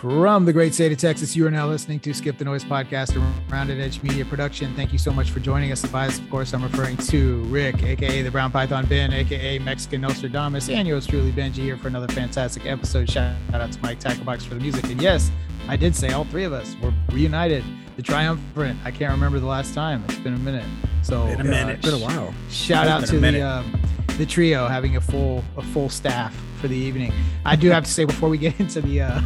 From the great state of Texas, you are now listening to Skip the Noise podcast, a Rounded Edge Media production. Thank you so much for joining us. By of course, I'm referring to Rick, aka the Brown Python Ben, aka Mexican Nostradamus, and yours truly, Benji, here for another fantastic episode. Shout out to Mike Tacklebox for the music. And yes, I did say all three of us were reunited. The triumvirate. I can't remember the last time. It's been a minute. So in a minute, uh, it's been a while. Shout out to the um, the trio having a full a full staff for the evening. I do have to say before we get into the uh,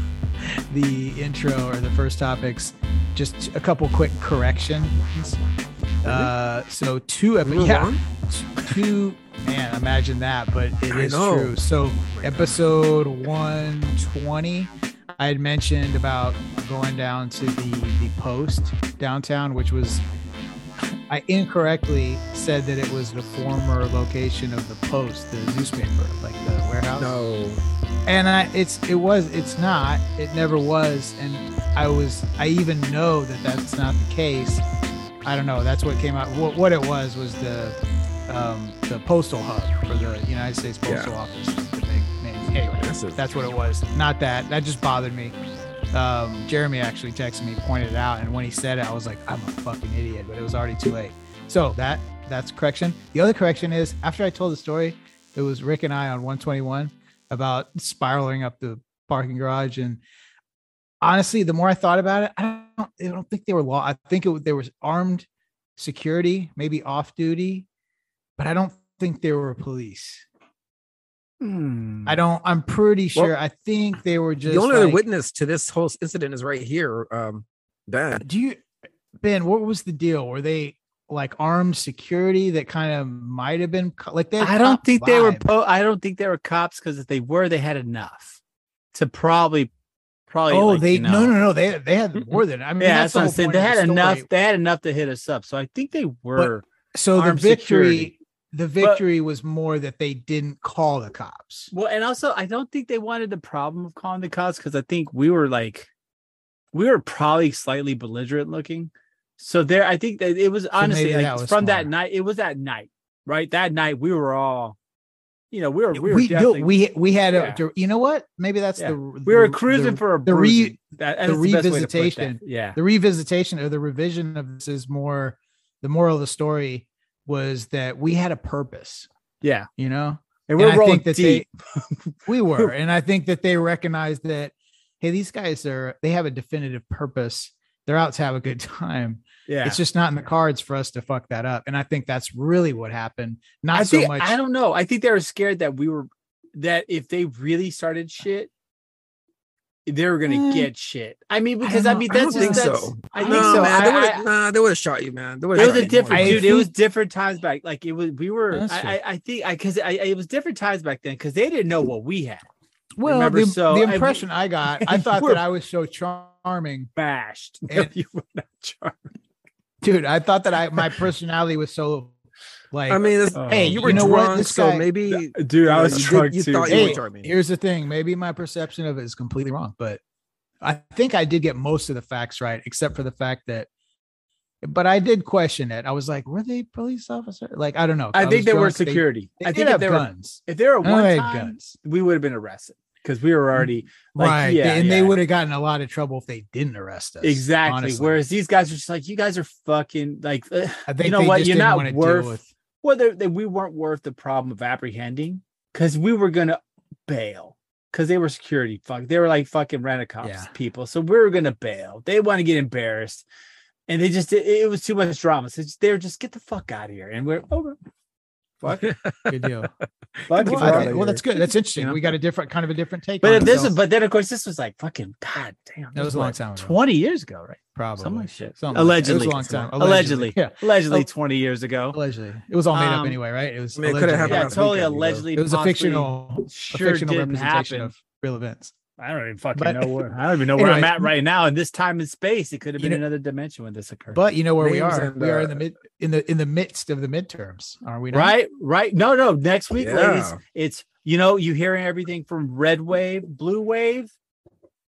the intro or the first topics, just a couple quick corrections. Uh, so two, episodes. yeah, two. Man, imagine that, but it I is know. true. So episode one twenty, I had mentioned about going down to the the post downtown, which was I incorrectly said that it was the former location of the Post, the newspaper, like the warehouse. No. And I, it's it was it's not. It never was. And I was I even know that that's not the case. I don't know. That's what came out. What, what it was was the um, the postal hub for the United States Postal yeah. Office. The big name. Anyway, that's, that's what it was. Not that. That just bothered me um, Jeremy actually texted me, pointed it out, and when he said it, I was like, I'm a fucking idiot, but it was already too late. So that that's correction. The other correction is after I told the story, it was Rick and I on 121 about spiraling up the parking garage, and honestly, the more I thought about it, I don't, I don't think they were law. I think it there was armed security, maybe off duty, but I don't think they were police. Hmm. I don't. I'm pretty sure. Well, I think they were just the only like, other witness to this whole incident is right here. Um, Ben. Do you, Ben? What was the deal? Were they like armed security that kind of might have been like they? I don't think vibe. they were. Po- I don't think they were cops because if they were, they had enough to probably. Probably. Oh, like, they you know, no no no they they had more than I mean yeah that's, that's what I'm saying they had the enough they had enough to hit us up so I think they were but, so the victory security the victory but, was more that they didn't call the cops. Well, and also I don't think they wanted the problem of calling the cops because I think we were like we were probably slightly belligerent looking. So there, I think that it was honestly so like was from smart. that night. It was that night, right? That night we were all, you know, we were we were we we, we had a yeah. you know what? Maybe that's yeah. the we were cruising the, for a the re that, the revisitation. Yeah, the revisitation or the revision of this is more the moral of the story was that we had a purpose. Yeah. You know? And we're and I think that deep. they we were. and I think that they recognized that, hey, these guys are they have a definitive purpose. They're out to have a good time. Yeah. It's just not in the cards for us to fuck that up. And I think that's really what happened. Not I so think, much. I don't know. I think they were scared that we were that if they really started shit, they were gonna mm. get shit. I mean, because I, I mean, that's I don't just, think so. I think no, so. Man, I, they nah, they would have shot you, man. It was a different dude. It was different times back. Like it was, we were. I, I, think, I because it was different times back then because they didn't know what we had. Well, Remember? the, so the impression I, got, I thought that I was so charming, bashed. And, you were not charming, dude. I thought that I my personality was so like, I mean, oh, hey, you were you know drunk, what? so guy, maybe, dude, I was drunk you, too. Thought hey, you were charming. Here's the thing: maybe my perception of it is completely wrong, but I think I did get most of the facts right, except for the fact that. But I did question it. I was like, "Were they police officer?" Like, I don't know. I, I think they were security. They, they I think if they guns. were if they were one time, guns. we would have been arrested because we were already like, right. Yeah, and yeah. they would have gotten a lot of trouble if they didn't arrest us. Exactly. Honestly. Whereas these guys are just like, you guys are fucking like, uh, you know what? You're not worth. Well, they, we weren't worth the problem of apprehending because we were gonna bail because they were security fuck. They were like fucking rent cops yeah. people. So we were gonna bail. They want to get embarrassed, and they just it, it was too much drama. So they were just get the fuck out of here, and we're over. Fuck. good deal. Fuck well, well, that's good. That's interesting. You know? We got a different kind of a different take. But this, is, but then of course this was like fucking god damn. That was a long time ago. Twenty years ago, right? Probably. some like shit. Something allegedly. Like a long time. Allegedly. Allegedly. Yeah. Allegedly, oh. twenty years ago. Allegedly. It was all made um, up anyway, right? It was. I mean, it could have happened. Yeah, totally. Allegedly. It was a fictional, sure a fictional representation happen. of real events. I don't even fucking but, know where I don't even know where anyways, I'm at right now in this time and space. It could have been know, another dimension when this occurred. But you know where Names we are. And, uh, we are in the mid in the in the midst of the midterms, are we? Not? Right, right. No, no. Next week, yeah. ladies, it's you know you hearing everything from red wave, blue wave,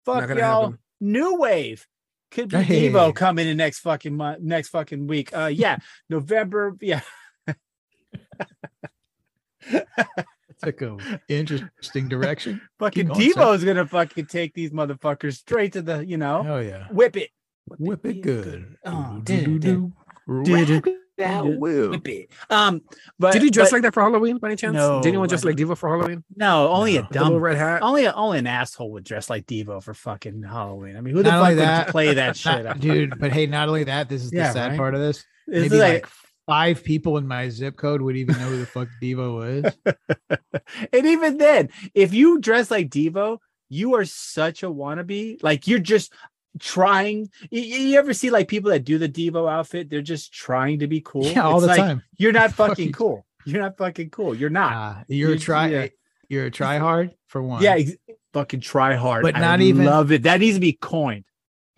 fuck y'all, happen. new wave. Could be hey. Evo coming in next fucking month, next fucking week. Uh, yeah, November. Yeah. took a interesting direction. fucking Devo's gonna fucking take these motherfuckers straight to the, you know, oh yeah, whip it, whip, whip it good. good. Oh, did, did, did, that will. Um, but did he dress but, like that for Halloween by any chance? No, did anyone dress like Devo for Halloween? No, only no. a dumb red hat. Only a, only an asshole would dress like Devo for fucking Halloween. I mean, who the fuck that, would play that shit, dude? But hey, not only that, this is yeah, the sad right? part of this. Maybe like, like five people in my zip code would even know who the fuck Devo is. and even then, if you dress like Devo, you are such a wannabe. Like you're just trying. You, you, ever see like people that do the devo outfit? They're just trying to be cool. Yeah all it's the like, time. you're not fucking cool. You're not fucking cool. You're not. You're, you're a try yeah. you're a try hard for one. Yeah ex- fucking try hard. But not I even love it. That needs to be coined.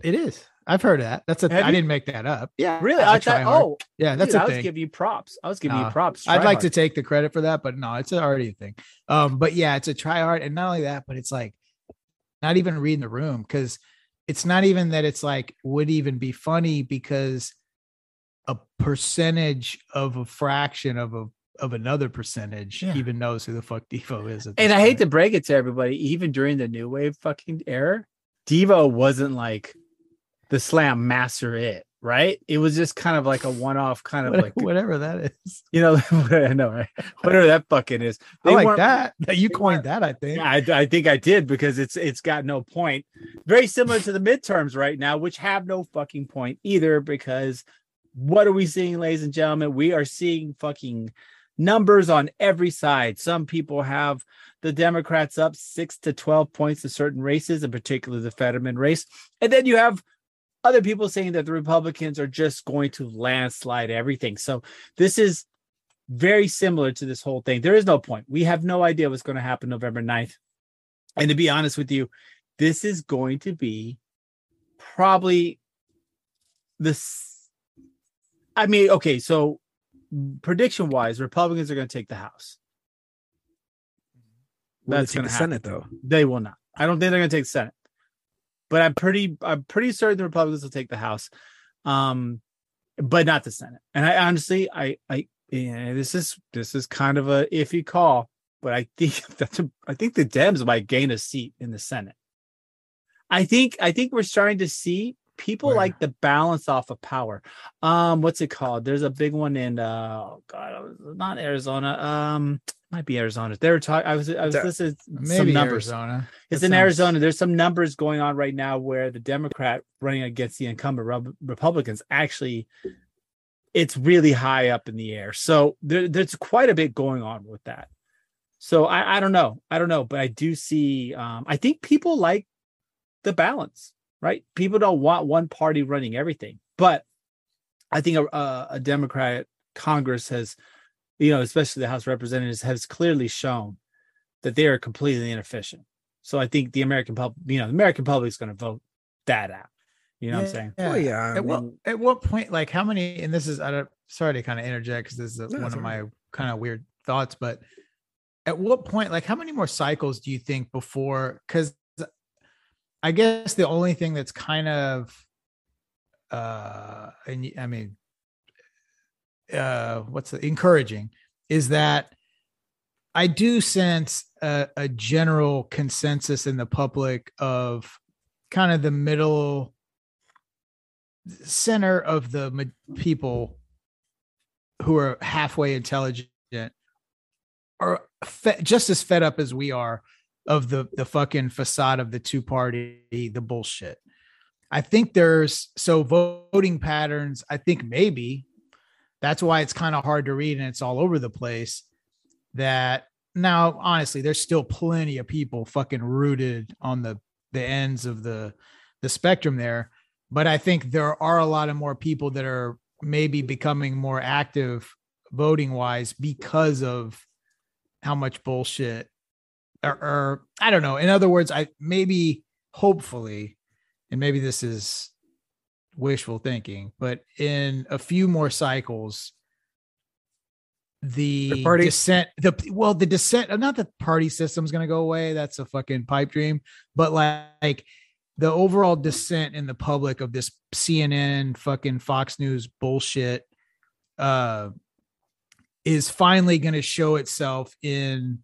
It is I've heard that. That's a. I didn't make that up. Yeah, really. I thought. Oh, yeah, that's dude, a thing. I was giving you props. I was giving you props. I'd like hard. to take the credit for that, but no, it's already a thing. Um, but yeah, it's a try hard, and not only that, but it's like not even reading the room because it's not even that it's like would even be funny because a percentage of a fraction of a of another percentage yeah. even knows who the fuck Devo is. And I hate to break it to everybody, even during the new wave fucking era, Devo wasn't like the slam master it right? It was just kind of like a one-off kind of whatever, like whatever that is. You know, I know, right? Whatever that fucking is. They I like that. You coined that, I think. I, I think I did because it's it's got no point. Very similar to the midterms right now, which have no fucking point either. Because what are we seeing, ladies and gentlemen? We are seeing fucking numbers on every side. Some people have the Democrats up six to 12 points in certain races, in particular the Fetterman race. And then you have other people saying that the Republicans are just going to landslide everything. So this is very similar to this whole thing. There is no point. We have no idea what's going to happen November 9th. And to be honest with you, this is going to be probably this. I mean, okay, so prediction wise, Republicans are going to take the House. That's going to the Senate, though. They will not. I don't think they're going to take the Senate but I'm pretty I'm pretty certain the Republicans will take the House, um, but not the Senate. And I honestly, I I yeah, this is this is kind of a iffy call, but I think that's a, I think the Dems might gain a seat in the Senate. I think I think we're starting to see people Where? like the balance off of power. Um, what's it called? There's a big one in uh oh god, not Arizona. Um, might be Arizona. They were talking. I was I was listening maybe some numbers. Arizona. It's that in sounds... Arizona. There's some numbers going on right now where the Democrat running against the incumbent Republicans actually it's really high up in the air. So there, there's quite a bit going on with that. So I, I don't know. I don't know, but I do see um, I think people like the balance, right? People don't want one party running everything. But I think a, a Democrat Congress has you know, especially the House of Representatives, has clearly shown that they are completely inefficient. So I think the American public, you know, the American public is going to vote that out. You know yeah, what I'm saying? Yeah. Oh, yeah. At, I mean, what, at what point, like, how many, and this is, I don't, sorry to kind of interject because this is a, one of my kind of weird thoughts, but at what point, like, how many more cycles do you think before? Because I guess the only thing that's kind of, uh, I mean, uh, what's the, encouraging is that I do sense a, a, general consensus in the public of kind of the middle center of the people who are halfway intelligent are just as fed up as we are of the the fucking facade of the two party the bullshit. I think there's so voting patterns. I think maybe that's why it's kind of hard to read and it's all over the place. That now, honestly, there's still plenty of people fucking rooted on the the ends of the the spectrum there. But I think there are a lot of more people that are maybe becoming more active voting wise because of how much bullshit or, or I don't know. In other words, I maybe hopefully, and maybe this is wishful thinking, but in a few more cycles, the, the party dissent, the well, the dissent, not the party system's going to go away. That's a fucking pipe dream, but like, like the overall dissent in the public of this CNN, fucking Fox News bullshit, uh, is finally going to show itself in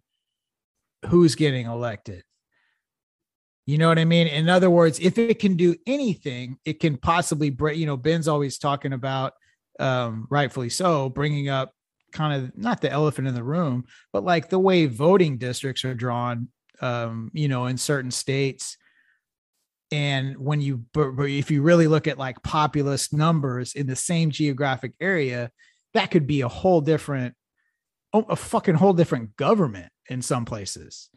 who's getting elected. You know what I mean? In other words, if it can do anything, it can possibly break. You know, Ben's always talking about, um, rightfully so, bringing up kind of not the elephant in the room, but like the way voting districts are drawn, um, you know, in certain states. And when you, if you really look at like populist numbers in the same geographic area, that could be a whole different, a fucking whole different government in some places.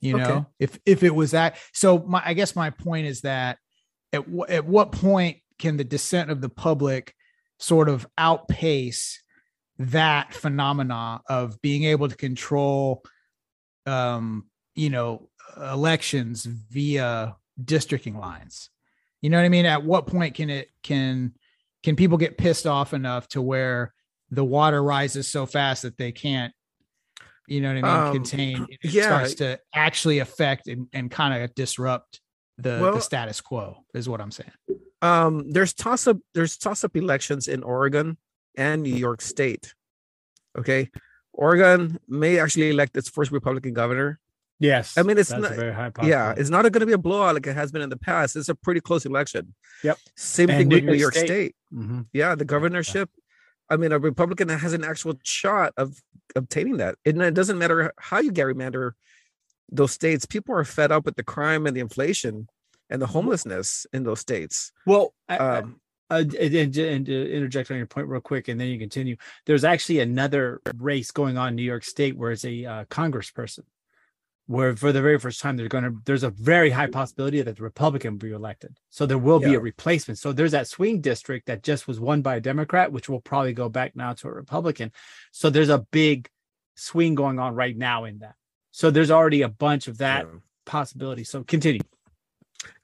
You know, if if it was that. So my, I guess my point is that at w- at what point can the dissent of the public sort of outpace that phenomena of being able to control um you know elections via districting lines you know what i mean at what point can it can can people get pissed off enough to where the water rises so fast that they can't you know what i mean um, contain it yeah. starts to actually affect and, and kind of disrupt the, well, the status quo is what i'm saying um there's toss up there's toss up elections in oregon and New York State. Okay. Oregon may actually elect its first Republican governor. Yes. I mean, it's not, very high yeah, it's not going to be a blowout like it has been in the past. It's a pretty close election. Yep. Same and thing New with New York State. State. Mm-hmm. Yeah, the governorship. Yeah. I mean, a Republican that has an actual shot of obtaining that. And it doesn't matter how you gerrymander those states. People are fed up with the crime and the inflation and the homelessness in those states. Well, um, uh, and, and, to interject on your point real quick, and then you continue. There's actually another race going on in New York State where it's a uh, congressperson, where for the very first time they're going to. There's a very high possibility that the Republican will be elected, so there will yeah. be a replacement. So there's that swing district that just was won by a Democrat, which will probably go back now to a Republican. So there's a big swing going on right now in that. So there's already a bunch of that yeah. possibility. So continue.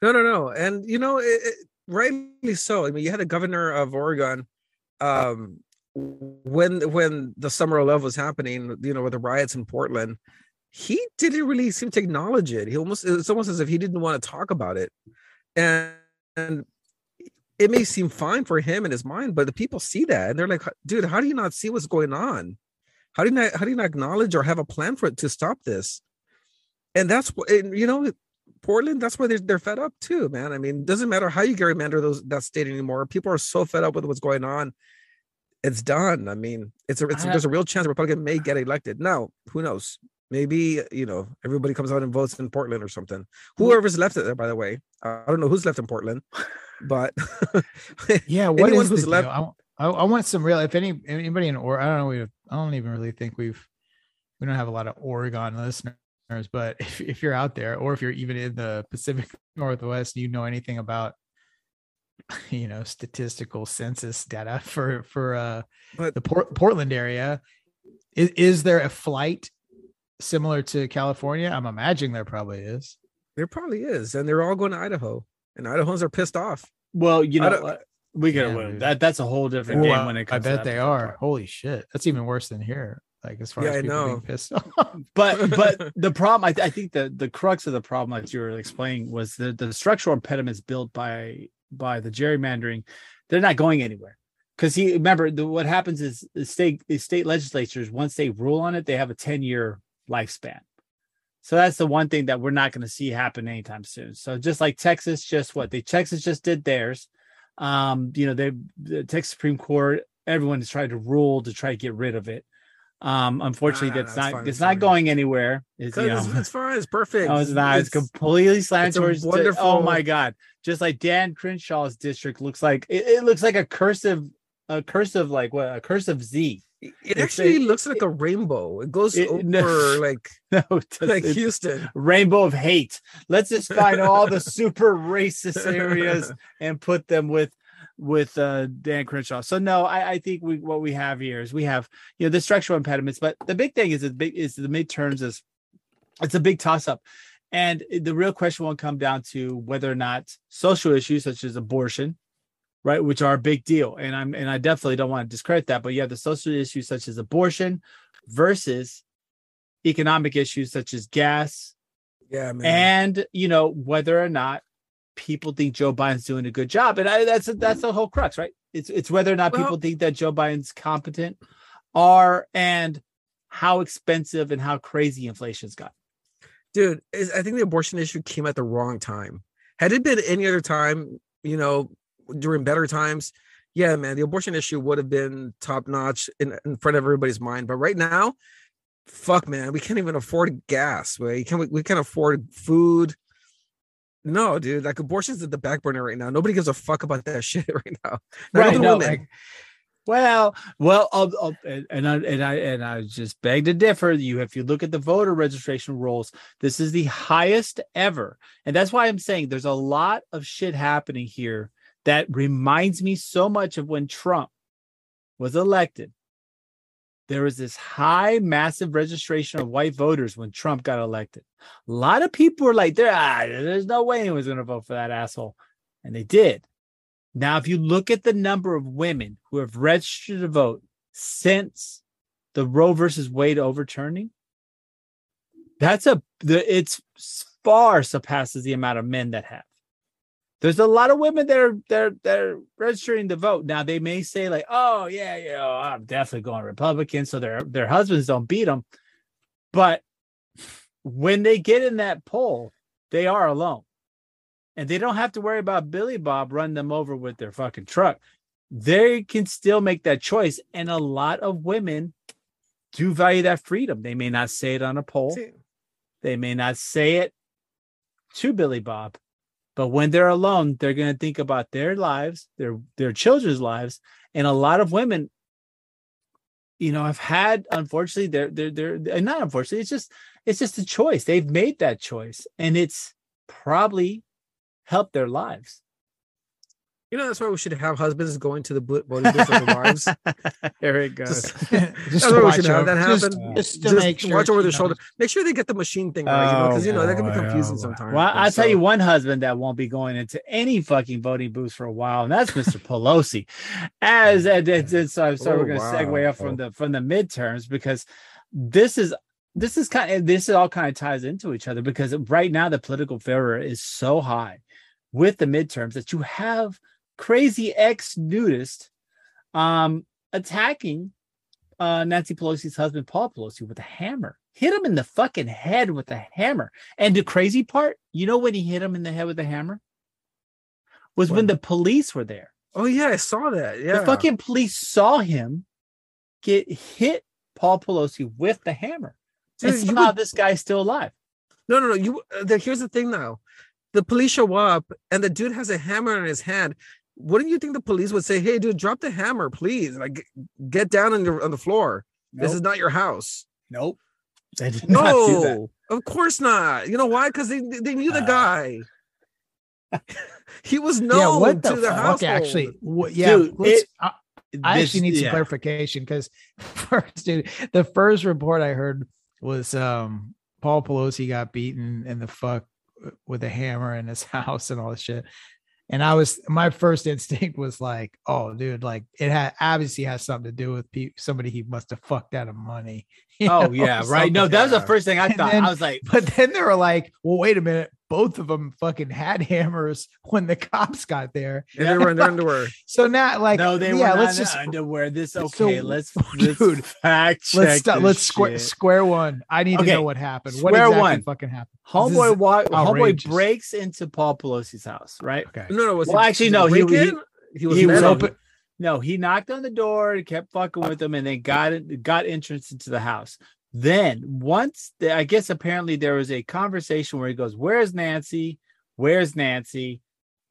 No, no, no, and you know. It, it rightly so. I mean, you had a governor of Oregon um, when when the summer of love was happening, you know, with the riots in Portland. He didn't really seem to acknowledge it. He almost it's almost as if he didn't want to talk about it, and and it may seem fine for him in his mind, but the people see that and they're like, dude, how do you not see what's going on? How do you not how do you not acknowledge or have a plan for it to stop this? And that's what you know, Portland, that's why they're, they're fed up too, man. I mean, doesn't matter how you gerrymander those that state anymore. People are so fed up with what's going on. It's done. I mean, it's a, it's, have, there's a real chance a Republican may get elected. Now, who knows? Maybe you know everybody comes out and votes in Portland or something. Whoever's left there, by the way, I don't know who's left in Portland, but yeah, what is who's left? I, I, want some real. If any anybody in or I don't know, we I don't even really think we've we don't have a lot of Oregon listeners but if, if you're out there or if you're even in the pacific northwest you know anything about you know statistical census data for for uh but the Port- portland area is, is there a flight similar to california i'm imagining there probably is. There probably is and they're all going to idaho and idahans are pissed off. Well you know we gotta yeah, that that's a whole different game when it comes i bet they are. holy shit that's even worse than here like as far yeah, as people being pissed off. but but the problem, I, I, think the the crux of the problem, as you were explaining, was the the structural impediments built by by the gerrymandering. They're not going anywhere. Because he remember the, what happens is the state the state legislatures once they rule on it, they have a ten year lifespan. So that's the one thing that we're not going to see happen anytime soon. So just like Texas, just what the Texas just did theirs. Um, you know, they the Texas Supreme Court, everyone is trying to rule to try to get rid of it. Um, unfortunately, nah, that's, that's, not fine, it's not going anywhere. It's, you know, it's, it's fine. It's perfect. No, it's not. It's, it's completely slanted towards. Wonderful. oh my god! Just like Dan Crenshaw's district looks like it, it looks like a cursive, a cursive like what a cursive Z. It actually a, looks like a rainbow. It goes it, over no, like no, like Houston. Rainbow of hate. Let's just find all the super racist areas and put them with with uh, Dan Crenshaw. So no, I, I, think we what we have here is we have you know the structural impediments, but the big thing is the big is the midterms is it's a big toss up, and the real question will come down to whether or not social issues such as abortion, right, which are a big deal, and I'm and I definitely don't want to discredit that, but you have the social issues such as abortion versus economic issues such as gas, yeah, man. and you know whether or not people think Joe Biden's doing a good job, and I, that's that's the whole crux, right? It's it's whether or not well, people think that Joe Biden's competent, are and how expensive and how crazy inflation's got. dude, I think the abortion issue came at the wrong time. Had it been any other time, you know, during better times, yeah, man, the abortion issue would have been top notch in, in front of everybody's mind. But right now, fuck, man, we can't even afford gas. We can't we can't afford food. No, dude, like abortion's at the back burner right now. Nobody gives a fuck about that shit right now. Not right, no, like, well, well, um, um, I'll, I'll, and I and I and I just beg to differ. You, if you look at the voter registration rolls, this is the highest ever, and that's why I'm saying there's a lot of shit happening here that reminds me so much of when Trump was elected. There was this high, massive registration of white voters when Trump got elected. A lot of people were like, there, ah, there's no way anyone's going to vote for that asshole. And they did. Now, if you look at the number of women who have registered to vote since the Roe versus Wade overturning, that's a the it's far surpasses the amount of men that have there's a lot of women that are they're they're registering to vote. Now they may say like, oh yeah, you oh, know, I'm definitely going Republican, so their their husbands don't beat them. But when they get in that poll, they are alone. And they don't have to worry about Billy Bob running them over with their fucking truck. They can still make that choice. And a lot of women do value that freedom. They may not say it on a poll. They may not say it to Billy Bob, but when they're alone, they're going to think about their lives, their their children's lives, and a lot of women, you know, have had unfortunately they're they're they're not unfortunately. It's just it's just a choice. They've made that choice, and it's probably helped their lives. You know, that's why we should have husbands going to the voting booth of their wives. there it goes. Just, that's why we should have that happen. Just, just, to make sure, watch over their shoulder. Make sure they get the machine thing right, you know, because you know that can be oh, confusing oh, sometimes. Well, I'll so. tell you one husband that won't be going into any fucking voting booths for a while, and that's Mr. Pelosi. As oh, and, and, and so, so oh, we're going to wow. segue up from the from the midterms because this is this is kind of this is all kind of ties into each other because right now the political fervor is so high with the midterms that you have crazy ex nudist um, attacking uh, Nancy Pelosi's husband, Paul Pelosi, with a hammer. Hit him in the fucking head with a hammer. And the crazy part, you know when he hit him in the head with a hammer? Was when, when the police were there. Oh, yeah, I saw that. Yeah. The fucking police saw him get hit Paul Pelosi with the hammer. Dude, and somehow would... this guy's still alive. No, no, no. You uh, the, here's the thing now. The police show up and the dude has a hammer in his hand wouldn't you think the police would say, "Hey, dude, drop the hammer, please! Like, get down on the on the floor. Nope. This is not your house." Nope. no, of course not. You know why? Because they they knew the uh, guy. he was known yeah, what the to the house. Actually, what, yeah. Dude, it, I, I actually need some yeah. clarification because first, dude, the first report I heard was um Paul Pelosi got beaten in the fuck with a hammer in his house and all this shit. And I was my first instinct was like, oh, dude, like it had obviously has something to do with pe- somebody he must have fucked out of money. Oh know, yeah, right. No, that was the first thing I thought. Then, I was like, but then they were like, well, wait a minute, both of them fucking had hammers when the cops got there. And they were in their underwear. So now, like, no, they yeah, were let's just underwear. This okay? So, let's, let's dude, fact check. Let's start, let's square square one. I need okay. to know what happened. Square what exactly one fucking happened? Homeboy, wa- homeboy breaks into Paul Pelosi's house, right? Okay. No, no. Was well, actually, no. He, he, he, was, he was open. No, he knocked on the door, and kept fucking with them, and then got got entrance into the house. Then once the, I guess apparently there was a conversation where he goes, "Where's Nancy? Where's Nancy?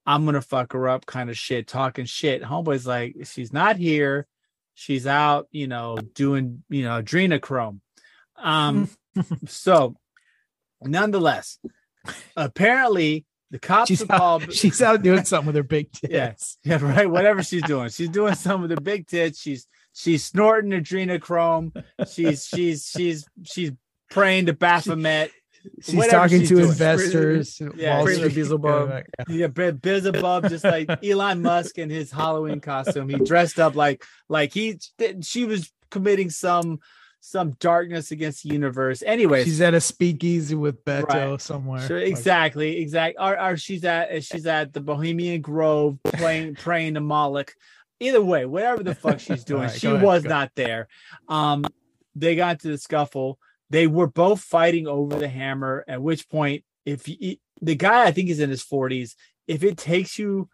I'm gonna fuck her up," kind of shit, talking shit. Homeboy's like, "She's not here. She's out, you know, doing you know adrenochrome." Um, so nonetheless, apparently the cops she's called. she's out doing something with her big tits. Yeah, yeah, right. Whatever she's doing, she's doing something with her big tits. She's she's snorting adrenochrome. She's she's she's she's praying to Baphomet. She's talking she's to doing. investors. Yeah, Beelzebub. Yeah, Beelzebub, just like Elon Musk in his Halloween costume. He dressed up like like he. She was committing some some darkness against the universe. Anyway, she's at a speakeasy with Beto right. somewhere. Sure, exactly, exactly. Or, or she's at she's at the Bohemian Grove playing praying to Moloch either way, whatever the fuck she's doing, right, she was not there. Um, they got to the scuffle. They were both fighting over the hammer. At which point, if you, the guy I think is in his 40s, if it takes you,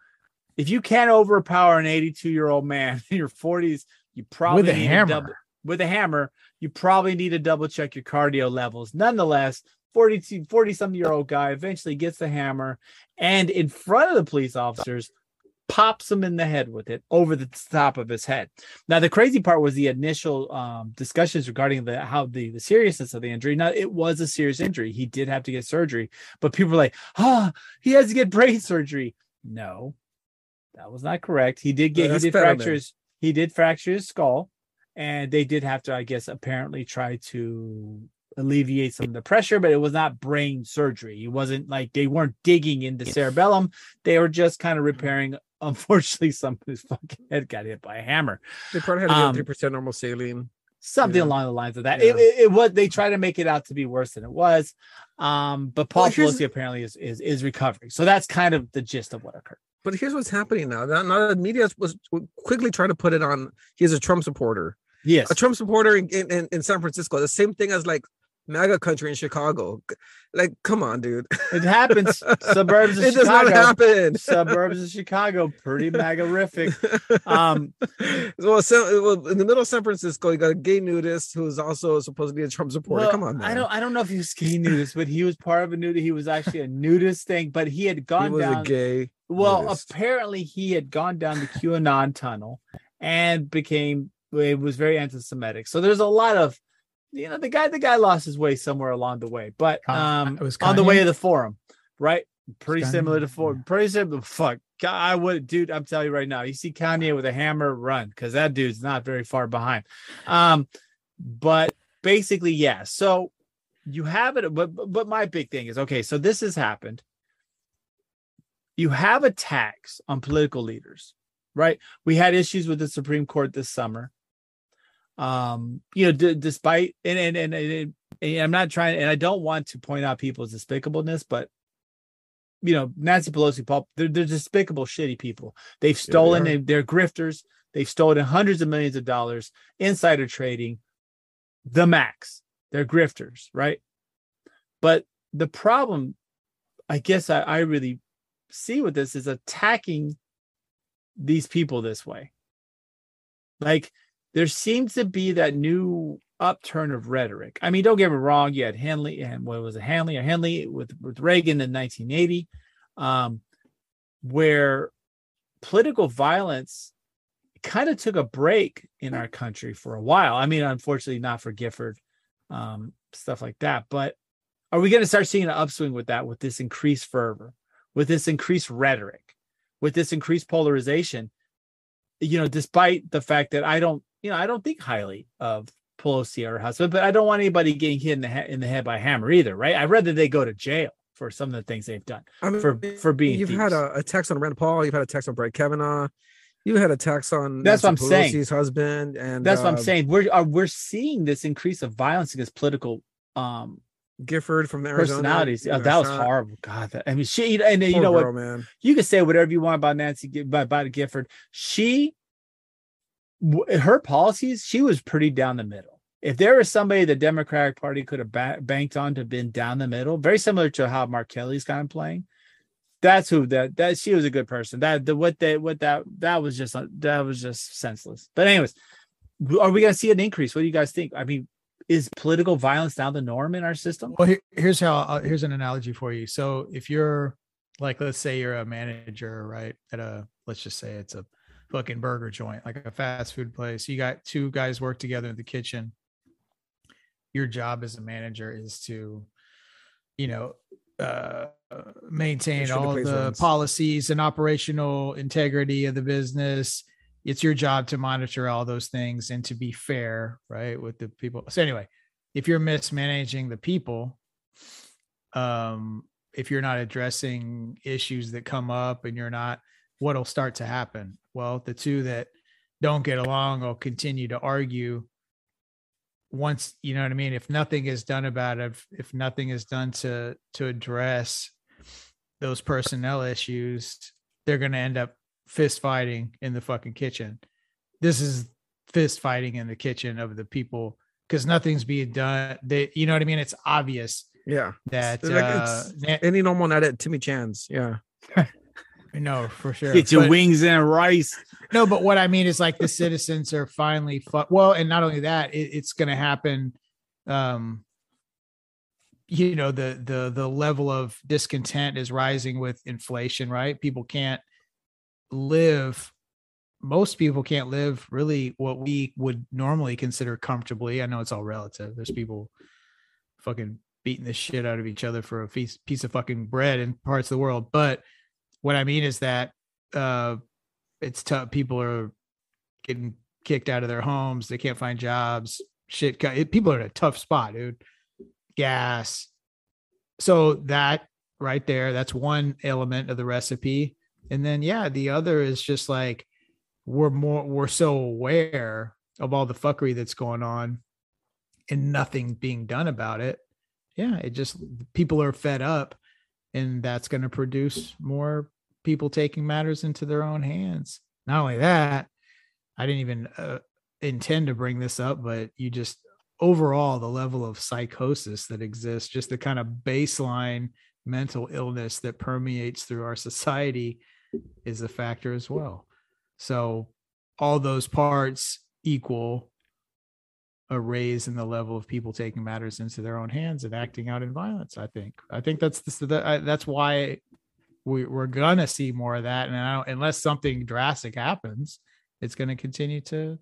if you can't overpower an 82 year old man in your 40s, you probably with a hammer. Double, with a hammer, you probably need to double check your cardio levels. Nonetheless, 40, 40 some year old guy eventually gets the hammer and in front of the police officers pops him in the head with it over the top of his head. Now, the crazy part was the initial um, discussions regarding the how the, the seriousness of the injury. Now, it was a serious injury. He did have to get surgery, but people were like, "Ah, oh, he has to get brain surgery." No, that was not correct. He did get he did fracture his, he did fracture his skull, and they did have to, I guess, apparently try to alleviate some of the pressure, but it was not brain surgery. It wasn't like they weren't digging into cerebellum. They were just kind of repairing unfortunately, some of his fucking head got hit by a hammer. They probably had to um, three percent normal saline. Something along the lines of that. Yeah. It, it, it, was they try to make it out to be worse than it was. Um, but Paul well, Pelosi apparently is, is is recovering. So that's kind of the gist of what occurred. But here's what's happening now. Now the media was quickly trying to put it on. He's a Trump supporter. Yes, a Trump supporter in, in, in San Francisco. The same thing as like MAGA country in Chicago. Like, come on, dude. It happens. Suburbs of it Chicago. does not happen. Suburbs of Chicago, pretty MAGA-rific. Um, well, so, well, in the middle of San Francisco, you got a gay nudist who's also supposedly a Trump supporter. Well, come on, man. I don't, I don't know if he was gay nudist, but he was part of a nudist. He was actually a nudist thing, but he had gone he was down. A gay. Well, nudist. apparently he had gone down the QAnon tunnel and became. It was very anti-Semitic. So there's a lot of you know the guy the guy lost his way somewhere along the way but um was on the way to the forum right? Pretty similar to forum pretty similar fuck i would dude i'm telling you right now you see kanye with a hammer run because that dude's not very far behind. Um but basically yeah so you have it but but my big thing is okay so this has happened. You have attacks on political leaders right? We had issues with the supreme court this summer um you know d- despite and and, and and, and i'm not trying and i don't want to point out people's despicableness but you know nancy pelosi paul they're, they're despicable shitty people. They've stolen yeah, they they're grifters. They've stolen hundreds of millions of dollars insider trading the max they're grifters right? But the problem i guess I, I really see with this is attacking these people this way. Like there seems to be that new upturn of rhetoric. I mean, don't get me wrong. You had Hanley and what was it, Hanley or Henley with, with Reagan in 1980, um, where political violence kind of took a break in our country for a while. I mean, unfortunately, not for Gifford, um, stuff like that. But are we going to start seeing an upswing with that, with this increased fervor, with this increased rhetoric, with this increased polarization? You know, despite the fact that I don't you know, I don't think highly of Pelosi or her husband, but I don't want anybody getting hit in the head in the head by a hammer either, right? I'd rather they go to jail for some of the things they've done I mean, for for being. You've thieves. had a, a, text on Rand Paul. You've had a text on Brett Kavanaugh. You had a text on that's Nancy what I'm Pelosi's saying. husband, and that's what I'm um, saying. We're uh, we're seeing this increase of violence against political um Gifford from Arizona. Personalities. Oh, that was horrible. God, that, I mean, she and Poor you know girl, what, man. You can say whatever you want about Nancy about Gifford. She her policies, she was pretty down the middle. If there was somebody the Democratic Party could have ba- banked on to have been down the middle, very similar to how Mark Kelly's kind of playing, that's who that that she was a good person. That the what they what that that was just that was just senseless. But anyways, are we going to see an increase? What do you guys think? I mean, is political violence now the norm in our system? Well, here, here's how uh, here's an analogy for you. So if you're like, let's say you're a manager, right? At a let's just say it's a fucking burger joint, like a fast food place. You got two guys work together in the kitchen. Your job as a manager is to, you know, uh, maintain all the policies and operational integrity of the business. It's your job to monitor all those things and to be fair, right, with the people. So anyway, if you're mismanaging the people, um, if you're not addressing issues that come up and you're not what'll start to happen? Well, the two that don't get along will continue to argue once you know what i mean if nothing is done about it if, if nothing is done to to address those personnel issues they're going to end up fist fighting in the fucking kitchen this is fist fighting in the kitchen of the people because nothing's being done. They, you know what I mean? It's obvious. Yeah. That like uh, any normal night at Timmy Chan's. Yeah. no, for sure. Get your but, wings and rice. No, but what I mean is like the citizens are finally fu- well, and not only that, it, it's going to happen. Um, you know the the the level of discontent is rising with inflation right people can't live most people can't live really what we would normally consider comfortably i know it's all relative there's people fucking beating the shit out of each other for a piece, piece of fucking bread in parts of the world but what i mean is that uh it's tough people are getting kicked out of their homes they can't find jobs shit people are in a tough spot dude gas. So that right there, that's one element of the recipe. And then yeah, the other is just like we're more we're so aware of all the fuckery that's going on and nothing being done about it. Yeah, it just people are fed up and that's going to produce more people taking matters into their own hands. Not only that, I didn't even uh, intend to bring this up, but you just overall the level of psychosis that exists, just the kind of baseline mental illness that permeates through our society is a factor as well. So all those parts equal a raise in the level of people taking matters into their own hands and acting out in violence. I think. I think that's the, the that's why we, we're gonna see more of that. And unless something drastic happens, it's going to continue to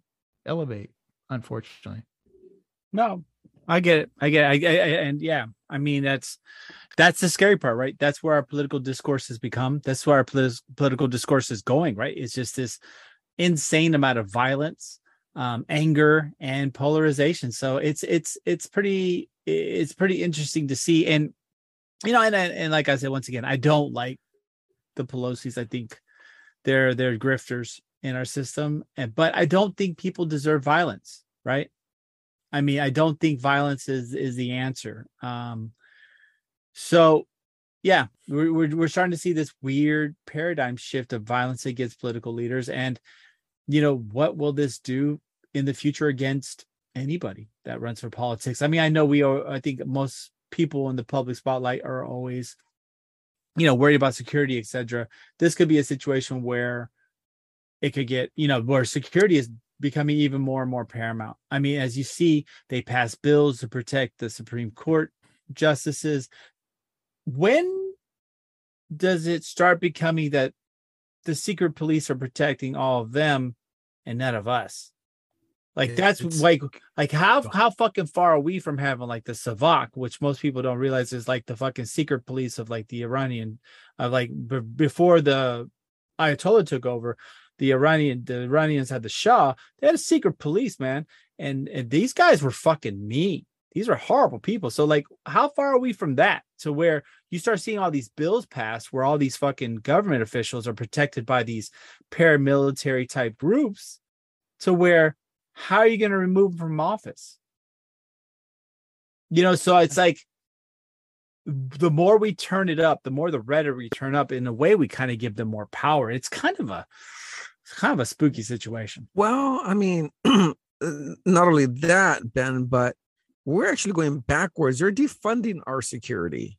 elevate. Unfortunately. No, I get it. I get it. I, I, and yeah, I mean that's that's the scary part, right? That's where our political discourse has become. That's where our politi- political discourse is going, right? It's just this insane amount of violence, um, anger, and polarization. So it's it's it's pretty it's pretty interesting to see. And you know, and and like I said once again, I don't like the Pelosi's. I think they're they're grifters in our system, and but I don't think people deserve violence, right? I mean, I don't think violence is is the answer. Um, so, yeah, we're, we're we're starting to see this weird paradigm shift of violence against political leaders, and you know what will this do in the future against anybody that runs for politics? I mean, I know we are. I think most people in the public spotlight are always, you know, worried about security, etc. This could be a situation where it could get, you know, where security is becoming even more and more paramount. I mean, as you see, they pass bills to protect the Supreme Court justices. When does it start becoming that the secret police are protecting all of them and none of us? Like that's like like how how fucking far are we from having like the Savak, which most people don't realize is like the fucking secret police of like the Iranian, of like b- before the Ayatollah took over the Iranian the Iranians had the Shah, they had a secret police, man. And, and these guys were fucking mean. These are horrible people. So, like, how far are we from that to where you start seeing all these bills passed where all these fucking government officials are protected by these paramilitary type groups to where how are you going to remove them from office? You know, so it's like the more we turn it up, the more the rhetoric we turn up, in a way, we kind of give them more power. It's kind of a it's kind of a spooky situation. Well, I mean, uh, not only that, Ben, but we're actually going backwards. They're defunding our security,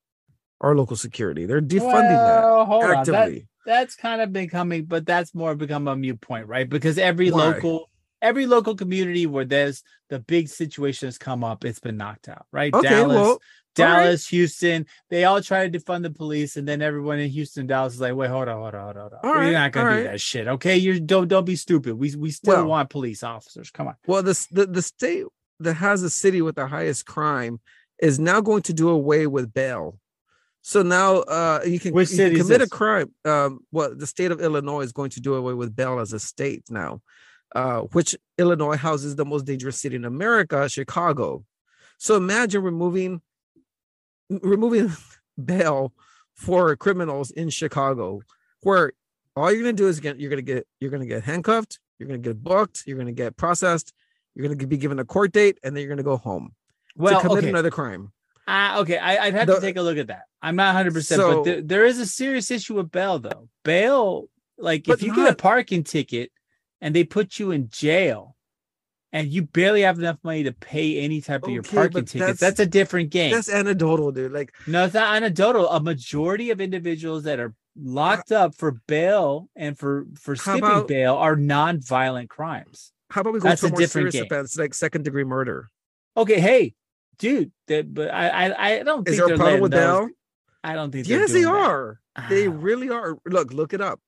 our local security. They're defunding well, that actively. That, that's kind of becoming, but that's more become a mute point, right? Because every Why? local every local community where there's the big situation has come up, it's been knocked out, right? Okay, Dallas, well, Dallas, right. Houston, they all try to defund the police, and then everyone in Houston, Dallas is like, "Wait, hold on, hold on, hold on, hold on. All We're right, not gonna do right. that shit, okay? You don't don't be stupid. We we still well, want police officers. Come on." Well, the, the the state that has a city with the highest crime is now going to do away with bail. So now uh, you can, you can commit a crime. Um, well, the state of Illinois is going to do away with bail as a state now, uh, which Illinois houses the most dangerous city in America, Chicago. So imagine removing removing bail for criminals in Chicago, where all you're gonna do is get you're gonna get you're gonna get handcuffed, you're gonna get booked, you're gonna get processed, you're gonna be given a court date, and then you're gonna go home well, to commit okay. another crime. Uh, okay, I, would have the, to take a look at that. I'm not 100, so, percent but there, there is a serious issue with bail, though. Bail, like if you not, get a parking ticket and they put you in jail, and you barely have enough money to pay any type of okay, your parking tickets. That's, that's, a different game. That's anecdotal, dude. Like no, it's not anecdotal. A majority of individuals that are locked up for bail and for for skipping about, bail are non-violent crimes. How about we go that's to a more different serious game. offense like second degree murder? Okay, hey, dude, but I I, I don't. Is there a problem with bail? I don't think. Yes, they are. That. They ah. really are. Look, look it up.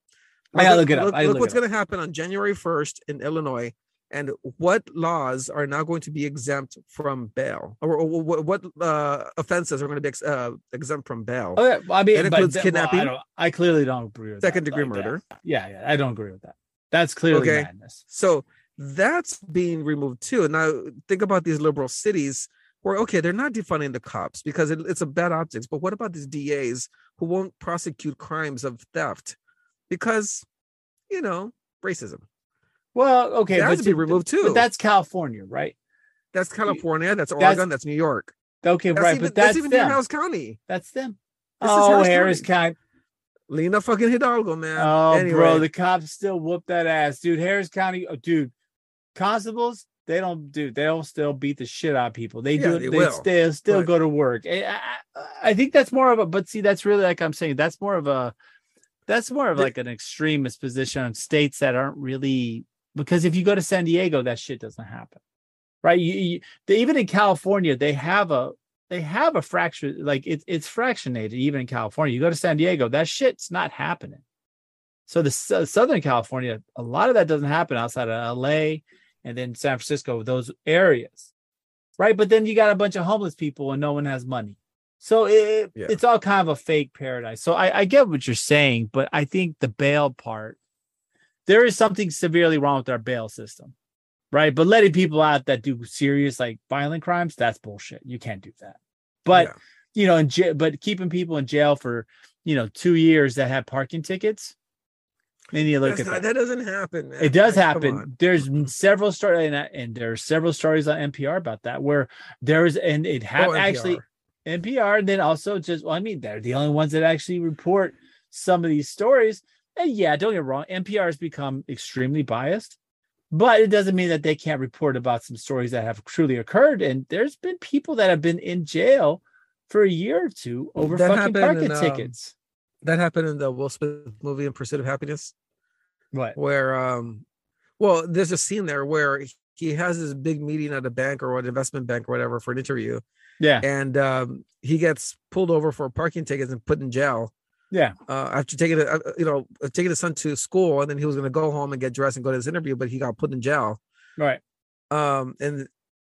I gotta look it up. Look, look what's going to happen on January 1st in Illinois and what laws are now going to be exempt from bail or, or, or what uh, offenses are going to be ex, uh, exempt from bail oh, yeah. i mean it includes kidnapping well, I, I, clearly don't agree with second that, degree like murder that. yeah yeah i don't agree with that that's clearly okay. madness so that's being removed too now think about these liberal cities where okay they're not defunding the cops because it, it's a bad optics but what about these das who won't prosecute crimes of theft because you know racism well, okay, that has to be removed too. But that's California, right? That's California. That's Oregon. That's, that's New York. Okay, that's right. Even, but that's, that's even them. Harris County. That's them. This oh, Harris, Harris County. County. Lina fucking Hidalgo, man. Oh, anyway. bro, the cops still whoop that ass, dude. Harris County, oh, dude. Constables, they don't do. They'll still beat the shit out of people. They yeah, do. They, they still still go to work. Eh, I, I, I, think that's more of a. But see, that's really like I'm saying. That's more of a. That's more of like an extremist position on states that aren't really because if you go to San Diego, that shit doesn't happen, right? You, you they, even in California, they have a they have a fracture like it's it's fractionated even in California. You go to San Diego, that shit's not happening. So the uh, Southern California, a lot of that doesn't happen outside of LA and then San Francisco, those areas, right? But then you got a bunch of homeless people and no one has money. So it, yeah. it's all kind of a fake paradise. So I, I get what you're saying, but I think the bail part there is something severely wrong with our bail system, right? But letting people out that do serious like violent crimes, that's bullshit. You can't do that. But yeah. you know, in j- but keeping people in jail for you know two years that have parking tickets. Then you look That's at not, that. that. doesn't happen. Man. It does like, happen. There's several stories, and, and there are several stories on NPR about that where there's and it had oh, actually NPR, and then also just well, I mean they're the only ones that actually report some of these stories and yeah, don't get wrong, NPR has become extremely biased, but it doesn't mean that they can't report about some stories that have truly occurred. And there's been people that have been in jail for a year or two over that fucking parking in, um, tickets. That happened in the Will Smith movie in Pursuit of Happiness. What? Where um well, there's a scene there where he has this big meeting at a bank or an investment bank or whatever for an interview. Yeah. And um, he gets pulled over for parking tickets and put in jail. Yeah. Uh, after taking uh, you know, uh, taking his son to school, and then he was going to go home and get dressed and go to his interview, but he got put in jail. Right. Um, and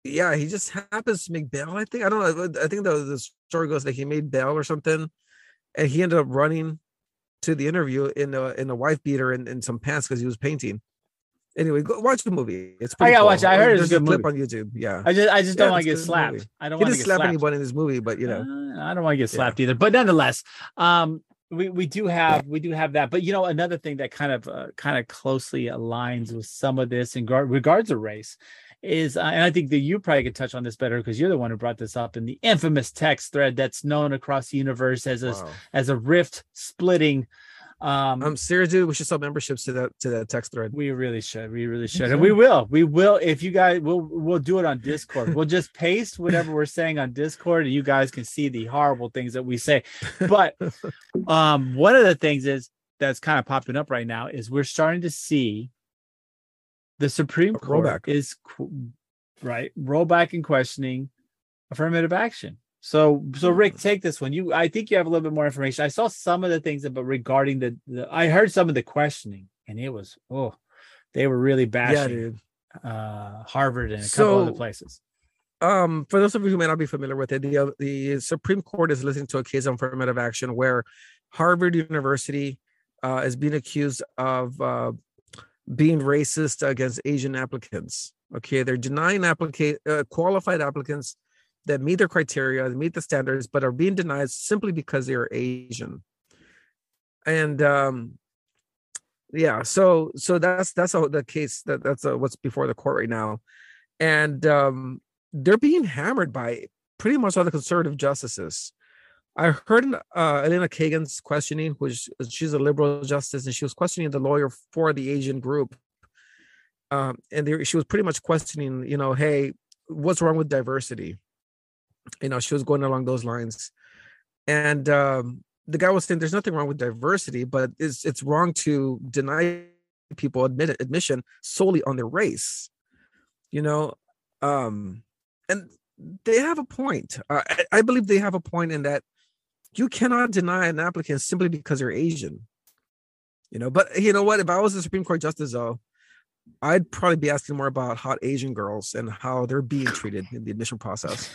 yeah, he just happens to make bail. I think I don't know. I think the the story goes that he made bail or something, and he ended up running to the interview in a in a wife beater and, and some pants because he was painting. Anyway, go watch the movie. It's pretty. I gotta cool. watch. It. I heard it's a good clip movie. on YouTube. Yeah, I just I just don't want to get slapped. Movie. I don't want to slap slapped. anyone in this movie, but you know, uh, I don't want to get slapped yeah. either. But nonetheless, um, we, we do have we do have that but you know another thing that kind of uh, kind of closely aligns with some of this in regards to race is uh, and i think that you probably could touch on this better because you're the one who brought this up in the infamous text thread that's known across the universe as a wow. as a rift splitting um, I'm serious, dude. We should sell memberships to that to that text thread. We really should. We really should, and we will. We will. If you guys, we'll we'll do it on Discord. we'll just paste whatever we're saying on Discord, and you guys can see the horrible things that we say. But um, one of the things is that's kind of popping up right now is we're starting to see the Supreme Court rollback. is right rollback and questioning affirmative action. So, so Rick, take this one. You, I think you have a little bit more information. I saw some of the things about regarding the, the I heard some of the questioning, and it was oh, they were really bashing yeah, uh, Harvard and a so, couple other places. Um, for those of you who may not be familiar with it, the the Supreme Court is listening to a case on affirmative action where Harvard University uh, is being accused of uh, being racist against Asian applicants. Okay, they're denying applicate uh, qualified applicants that meet their criteria, that meet the standards, but are being denied simply because they are Asian. And um, yeah, so so that's that's a, the case that that's a, what's before the court right now, and um, they're being hammered by pretty much all the conservative justices. I heard uh, Elena Kagan's questioning, which she's a liberal justice, and she was questioning the lawyer for the Asian group. um, and she was pretty much questioning, you know, hey, what's wrong with diversity? You know, she was going along those lines, and um, the guy was saying there's nothing wrong with diversity, but it's it's wrong to deny people admit admission solely on their race. You know, um, and they have a point. Uh, I, I believe they have a point in that you cannot deny an applicant simply because they're Asian. You know, but you know what? If I was a Supreme Court justice, though, I'd probably be asking more about hot Asian girls and how they're being treated in the admission process.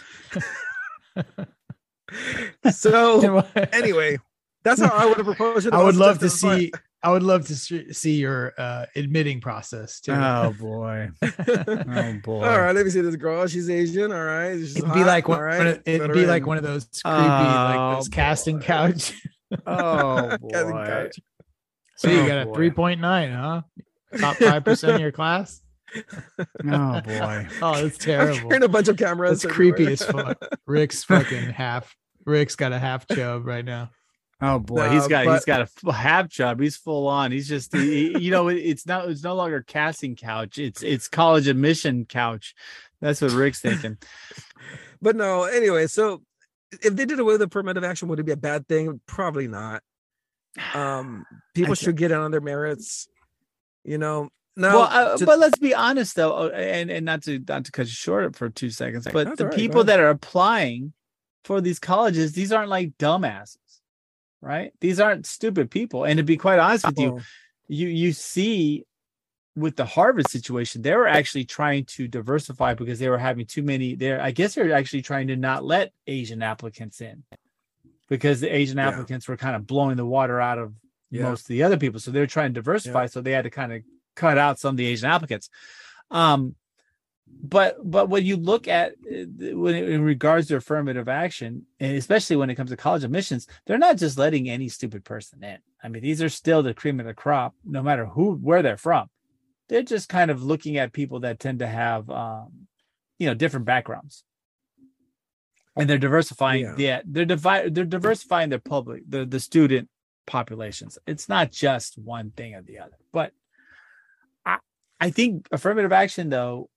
so anyway, that's how I would have proposed it. I would love to see. I would love to see your uh, admitting process too. Oh boy! oh boy! All right, let me see this girl. She's Asian. All right, She's it'd hot. be like one. right. it'd be in. like one of those creepy, oh, like those boy. casting couch. oh boy! Couch. So you oh, got a three point nine, huh? Top five percent of your class. Oh boy! Oh, it's terrible. Hearing a bunch of cameras. It's creepy as fuck. Rick's fucking half. Rick's got a half chub right now. Oh boy, no, he's got but, he's got a half job. He's full on. He's just he, you know it's not it's no longer casting couch. It's it's college admission couch. That's what Rick's thinking. but no, anyway, so if they did away with the affirmative action, would it be a bad thing? Probably not. Um, people should get on their merits. You know, no, well, uh, to, but let's be honest though, uh, and and not to not to cut you short for two seconds, but the right, people that are applying for these colleges, these aren't like dumbasses right? These aren't stupid people. And to be quite honest with you, oh. you you see with the Harvard situation, they were actually trying to diversify because they were having too many there. I guess they're actually trying to not let Asian applicants in because the Asian yeah. applicants were kind of blowing the water out of yeah. most of the other people. So they're trying to diversify. Yeah. So they had to kind of cut out some of the Asian applicants. Um, but but when you look at uh, when it, in regards to affirmative action and especially when it comes to college admissions they're not just letting any stupid person in i mean these are still the cream of the crop no matter who where they're from they're just kind of looking at people that tend to have um, you know different backgrounds and they're diversifying yeah, yeah they're divi- they're diversifying their public the the student populations. It's not just one thing or the other. But i i think affirmative action though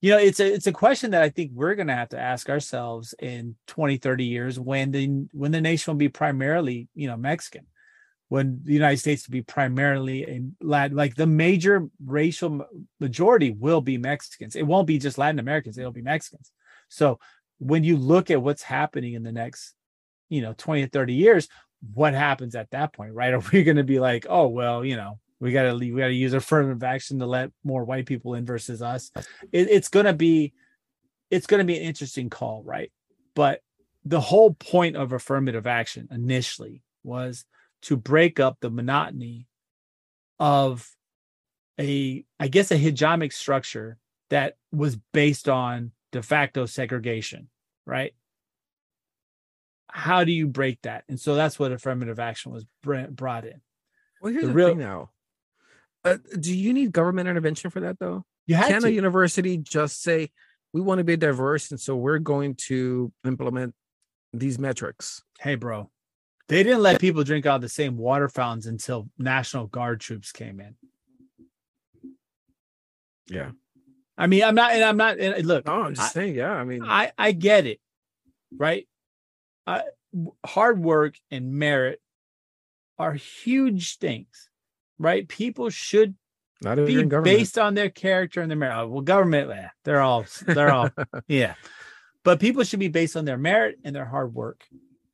you know it's a it's a question that i think we're going to have to ask ourselves in 20 30 years when the when the nation will be primarily you know mexican when the united states will be primarily a latin like the major racial majority will be mexicans. It won't be just latin americans it'll be mexicans. So when you look at what's happening in the next you know 20 to 30 years what happens at that point right? Are we going to be like oh well you know we got to we got to use affirmative action to let more white people in versus us. It, it's going to be it's going to be an interesting call right? But the whole point of affirmative action initially was to break up the monotony of a i guess a hegemonic structure that was based on de facto segregation right how do you break that and so that's what affirmative action was brought in well here's the, the real, thing now uh, do you need government intervention for that though? You can to. a university just say we want to be diverse and so we're going to implement these metrics? Hey, bro, they didn't let people drink out of the same water fountains until National Guard troops came in. Yeah. I mean, I'm not, and I'm not, and look, no, I'm just I, saying, yeah. I mean, I, I get it, right? Uh, hard work and merit are huge things right? People should Not be based on their character and their merit. Well, government, eh, they're all, they're all, yeah. But people should be based on their merit and their hard work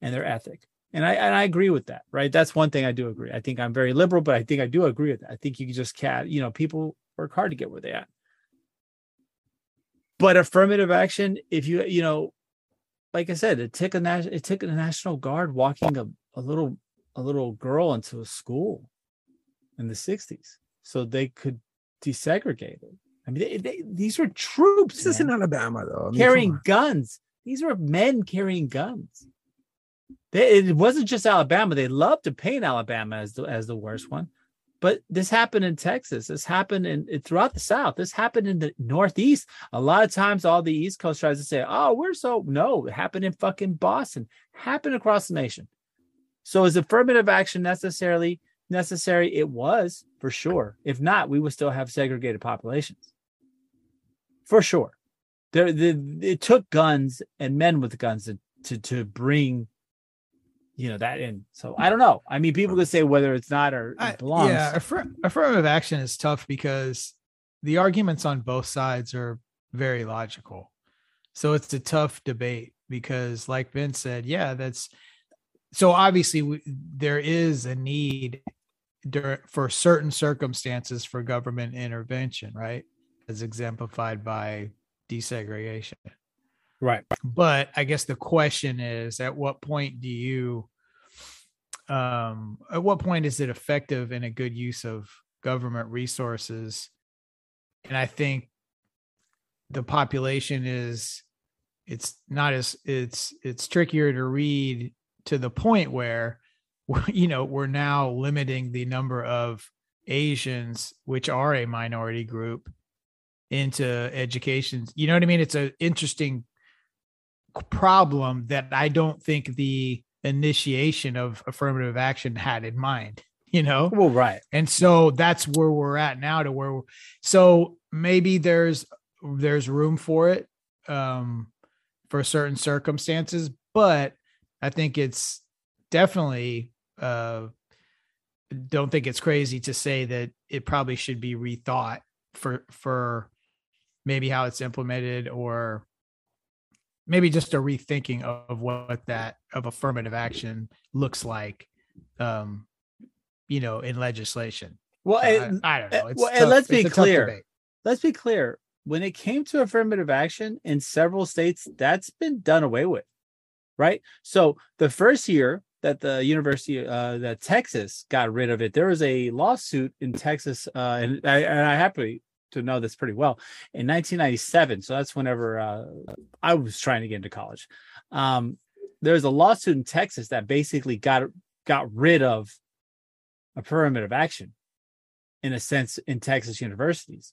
and their ethic. And I and I agree with that, right? That's one thing I do agree. I think I'm very liberal, but I think I do agree with that. I think you just can't, you know, people work hard to get where they at. But affirmative action, if you, you know, like I said, it took a it took a national guard walking a, a little a little girl into a school in the 60s so they could desegregate it. I mean, they, they, these were troops. This is in Alabama, though. I mean, carrying guns. These were men carrying guns. They, it wasn't just Alabama. They loved to paint Alabama as the as the worst one, but this happened in Texas. This happened in throughout the South. This happened in the Northeast. A lot of times, all the East Coast tries to say, "Oh, we're so no." It happened in fucking Boston. Happened across the nation. So, is affirmative action necessarily necessary? It was for sure. If not, we would still have segregated populations for sure. There, the, it took guns and men with guns to, to, to bring, you know, that in. So I don't know. I mean, people could say whether it's not or it belongs. yeah, affirm- affirmative action is tough because the arguments on both sides are very logical. So it's a tough debate because, like Ben said, yeah, that's so obviously we, there is a need for certain circumstances for government intervention, right? As exemplified by desegregation. Right. But I guess the question is at what point do you um at what point is it effective and a good use of government resources? And I think the population is it's not as it's it's trickier to read to the point where you know we're now limiting the number of asians which are a minority group into education you know what i mean it's an interesting problem that i don't think the initiation of affirmative action had in mind you know? Well right. And so that's where we're at now to where so maybe there's there's room for it um for certain circumstances, but I think it's definitely uh don't think it's crazy to say that it probably should be rethought for for maybe how it's implemented or maybe just a rethinking of what that of affirmative action looks like um you know in legislation. Well I, I, don't know. It's well, tough, let's be clear. let's be clear. When it came to affirmative action in several states, that's been done away with, right? So the first year that the University uh, that Texas got rid of it, there was a lawsuit in Texas, uh, and I, and I happy to know this pretty well in 1997. So that's whenever uh, I was trying to get into college. Um, there's a lawsuit in Texas that basically got got rid of affirmative action in a sense in Texas universities.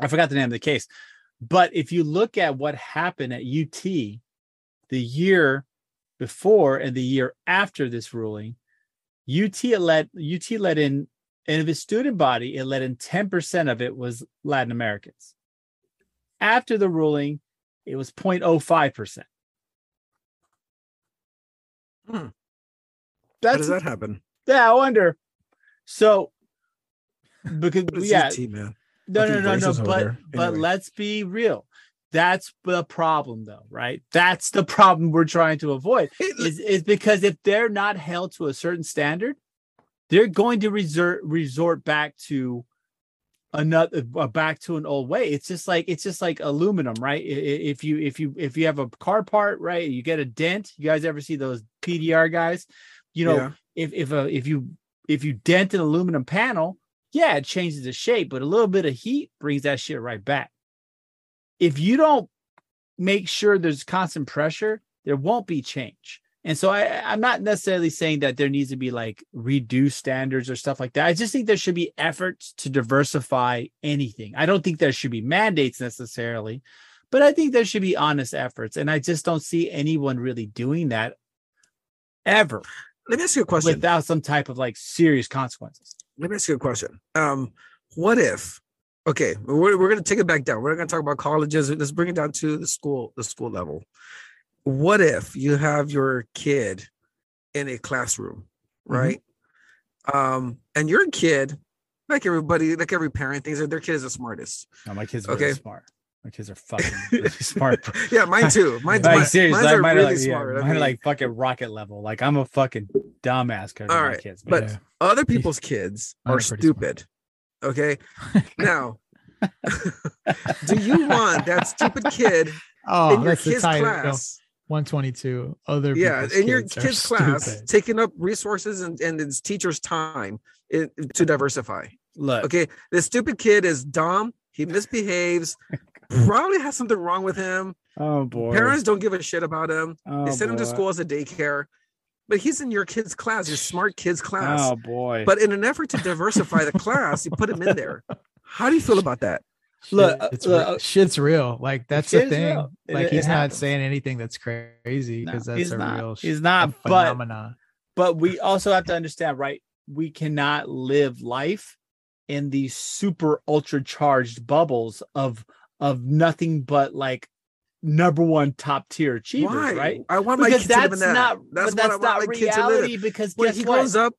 I forgot the name of the case. But if you look at what happened at UT the year before and the year after this ruling, UT let UT let in and of its student body, it let in 10% of it was Latin Americans. After the ruling, it was 0.05%. Hmm. That's, How does that happen? Yeah, I wonder. So because yeah, UT, man. No, no, no, no. But anyway. but let's be real. That's the problem, though, right? That's the problem we're trying to avoid. Is is because if they're not held to a certain standard, they're going to resort resort back to another uh, back to an old way. It's just like it's just like aluminum, right? If you if you if you have a car part, right, you get a dent. You guys ever see those PDR guys? You know, yeah. if if a if you if you dent an aluminum panel, yeah, it changes the shape, but a little bit of heat brings that shit right back. If you don't make sure there's constant pressure, there won't be change. And so I, I'm not necessarily saying that there needs to be like reduced standards or stuff like that. I just think there should be efforts to diversify anything. I don't think there should be mandates necessarily, but I think there should be honest efforts. And I just don't see anyone really doing that ever. Let me ask you a question. Without some type of like serious consequences let me ask you a question. Um, what if? Okay, we're we're gonna take it back down. We're not gonna talk about colleges. Let's bring it down to the school, the school level. What if you have your kid in a classroom, mm-hmm. right? Mm-hmm. Um, and your kid, like everybody, like every parent, thinks that their kid is the smartest. No, my kid's okay. smart. My kids are fucking really smart. yeah, mine too. Mine, like, seriously, mine's like, are mine really are like, smart. Yeah, mine I mean, are like fucking rocket level. Like I'm a fucking dumbass. All right, kids, but yeah. other people's kids are stupid. Smart. Okay, now, do you want that stupid kid oh, in your kid's class? 122 other yeah in your kid's class stupid. taking up resources and, and its teacher's time in, to diversify look okay this stupid kid is dumb he misbehaves oh probably has something wrong with him. Oh boy. Parents don't give a shit about him. Oh, they send boy. him to school as a daycare. But he's in your kid's class, your smart kids class. Oh boy. But in an effort to diversify the class, you put him in there. How do you feel about that? Look, it's look, uh, shit's real. Like that's the thing. Like it, he's it not saying anything that's crazy because no, that's a not. real. He's not. Phenomenon. But but we also have to understand, right? we cannot live life in these super ultra charged bubbles of of nothing but like number one top tier achievers, Why? right? I want because my kids to live in that. Not, that's, that's not reality because when he what? grows up,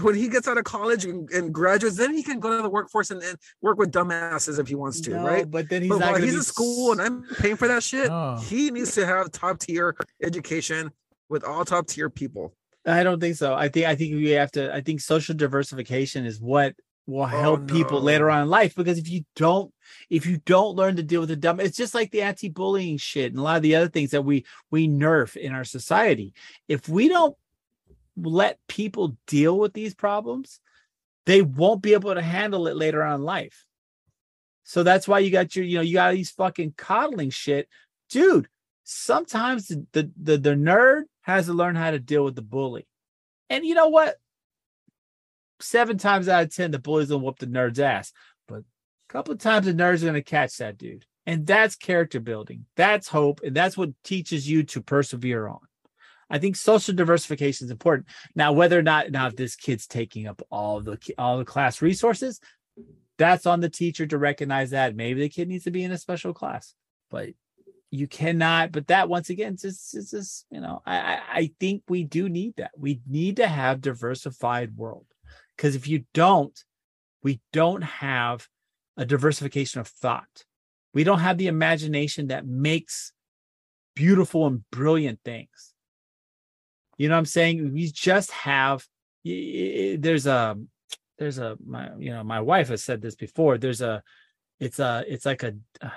when he gets out of college and, and, graduates, then he can go to the workforce and, and work with dumbasses if he wants to, no, right? But then he's but. While he's in school and I'm paying for that shit. Oh. He needs to have top tier education with all top tier people. I don't think so. I think I think we have to. I think social diversification is what will oh, help oh, no. people later on in life because if you don't if you don't learn to deal with the dumb it's just like the anti-bullying shit and a lot of the other things that we we nerf in our society if we don't let people deal with these problems they won't be able to handle it later on in life so that's why you got your you know you got these fucking coddling shit dude sometimes the the, the, the nerd has to learn how to deal with the bully and you know what seven times out of ten, the bully's gonna whoop the nerd's ass. But a couple of times the nerd's are gonna catch that dude. And that's character building. That's hope. And that's what teaches you to persevere on. I think social diversification is important. Now, whether or not now if this kid's taking up all the all the class resources, that's on the teacher to recognize that. Maybe the kid needs to be in a special class, but you cannot. But that once again, just, it's just you know, I I think we do need that. We need to have diversified world. Because if you don't, we don't have a diversification of thought. We don't have the imagination that makes beautiful and brilliant things. You know what I'm saying? We just have there's a there's a my you know my wife has said this before. There's a it's a it's like a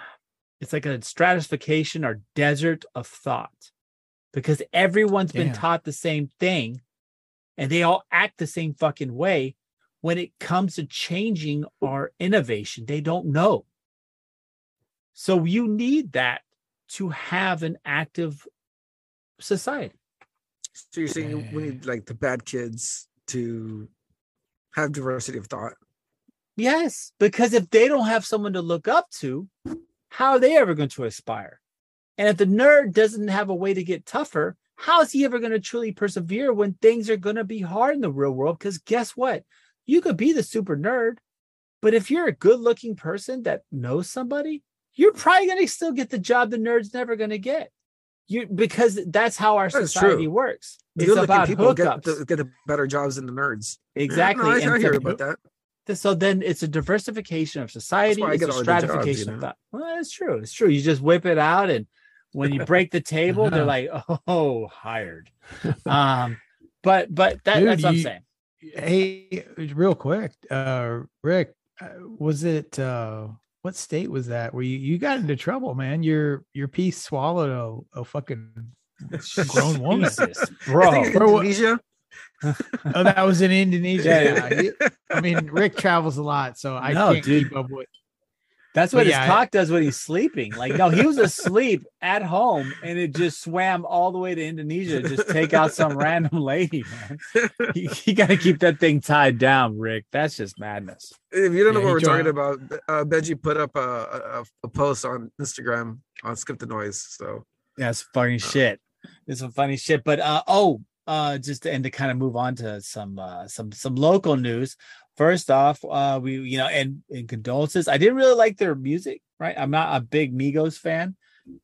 it's like a stratification or desert of thought because everyone's been taught the same thing and they all act the same fucking way when it comes to changing our innovation they don't know so you need that to have an active society so you're saying we need like the bad kids to have diversity of thought yes because if they don't have someone to look up to how are they ever going to aspire and if the nerd doesn't have a way to get tougher how is he ever going to truly persevere when things are going to be hard in the real world? Because guess what? You could be the super nerd, but if you're a good looking person that knows somebody, you're probably going to still get the job the nerd's never going to get. You because that's how our that's society true. works. It's about people hookups. Get the, get the better jobs than the nerds. Exactly. No, I, I hear about that. So then it's a diversification of society. It's a stratification jobs, you know? of thought. Well, it's true. It's true. You just whip it out and when you break the table, they're like, "Oh, hired." Um, but but that, Dude, that's what I'm saying. Hey, real quick, uh, Rick, uh, was it uh, what state was that where you, you got into trouble, man? Your your piece swallowed a, a fucking grown woman, Jesus, bro. Indonesia. oh, that was in Indonesia. Yeah. I mean, Rick travels a lot, so I no, can't dude. keep up with. That's what but his yeah, cock does when he's sleeping. Like, no, he was asleep at home and it just swam all the way to Indonesia to just take out some random lady, man. You, you got to keep that thing tied down, Rick. That's just madness. If you don't know yeah, what we're talking about, uh, Benji put up a, a, a, post on Instagram on Skip the Noise. So, yeah, it's funny uh, shit. It's some funny shit. But, uh, oh, uh, just to, and to kind of move on to some uh, some some local news. First off, uh, we you know, and, and condolences. I didn't really like their music, right? I'm not a big Migos fan,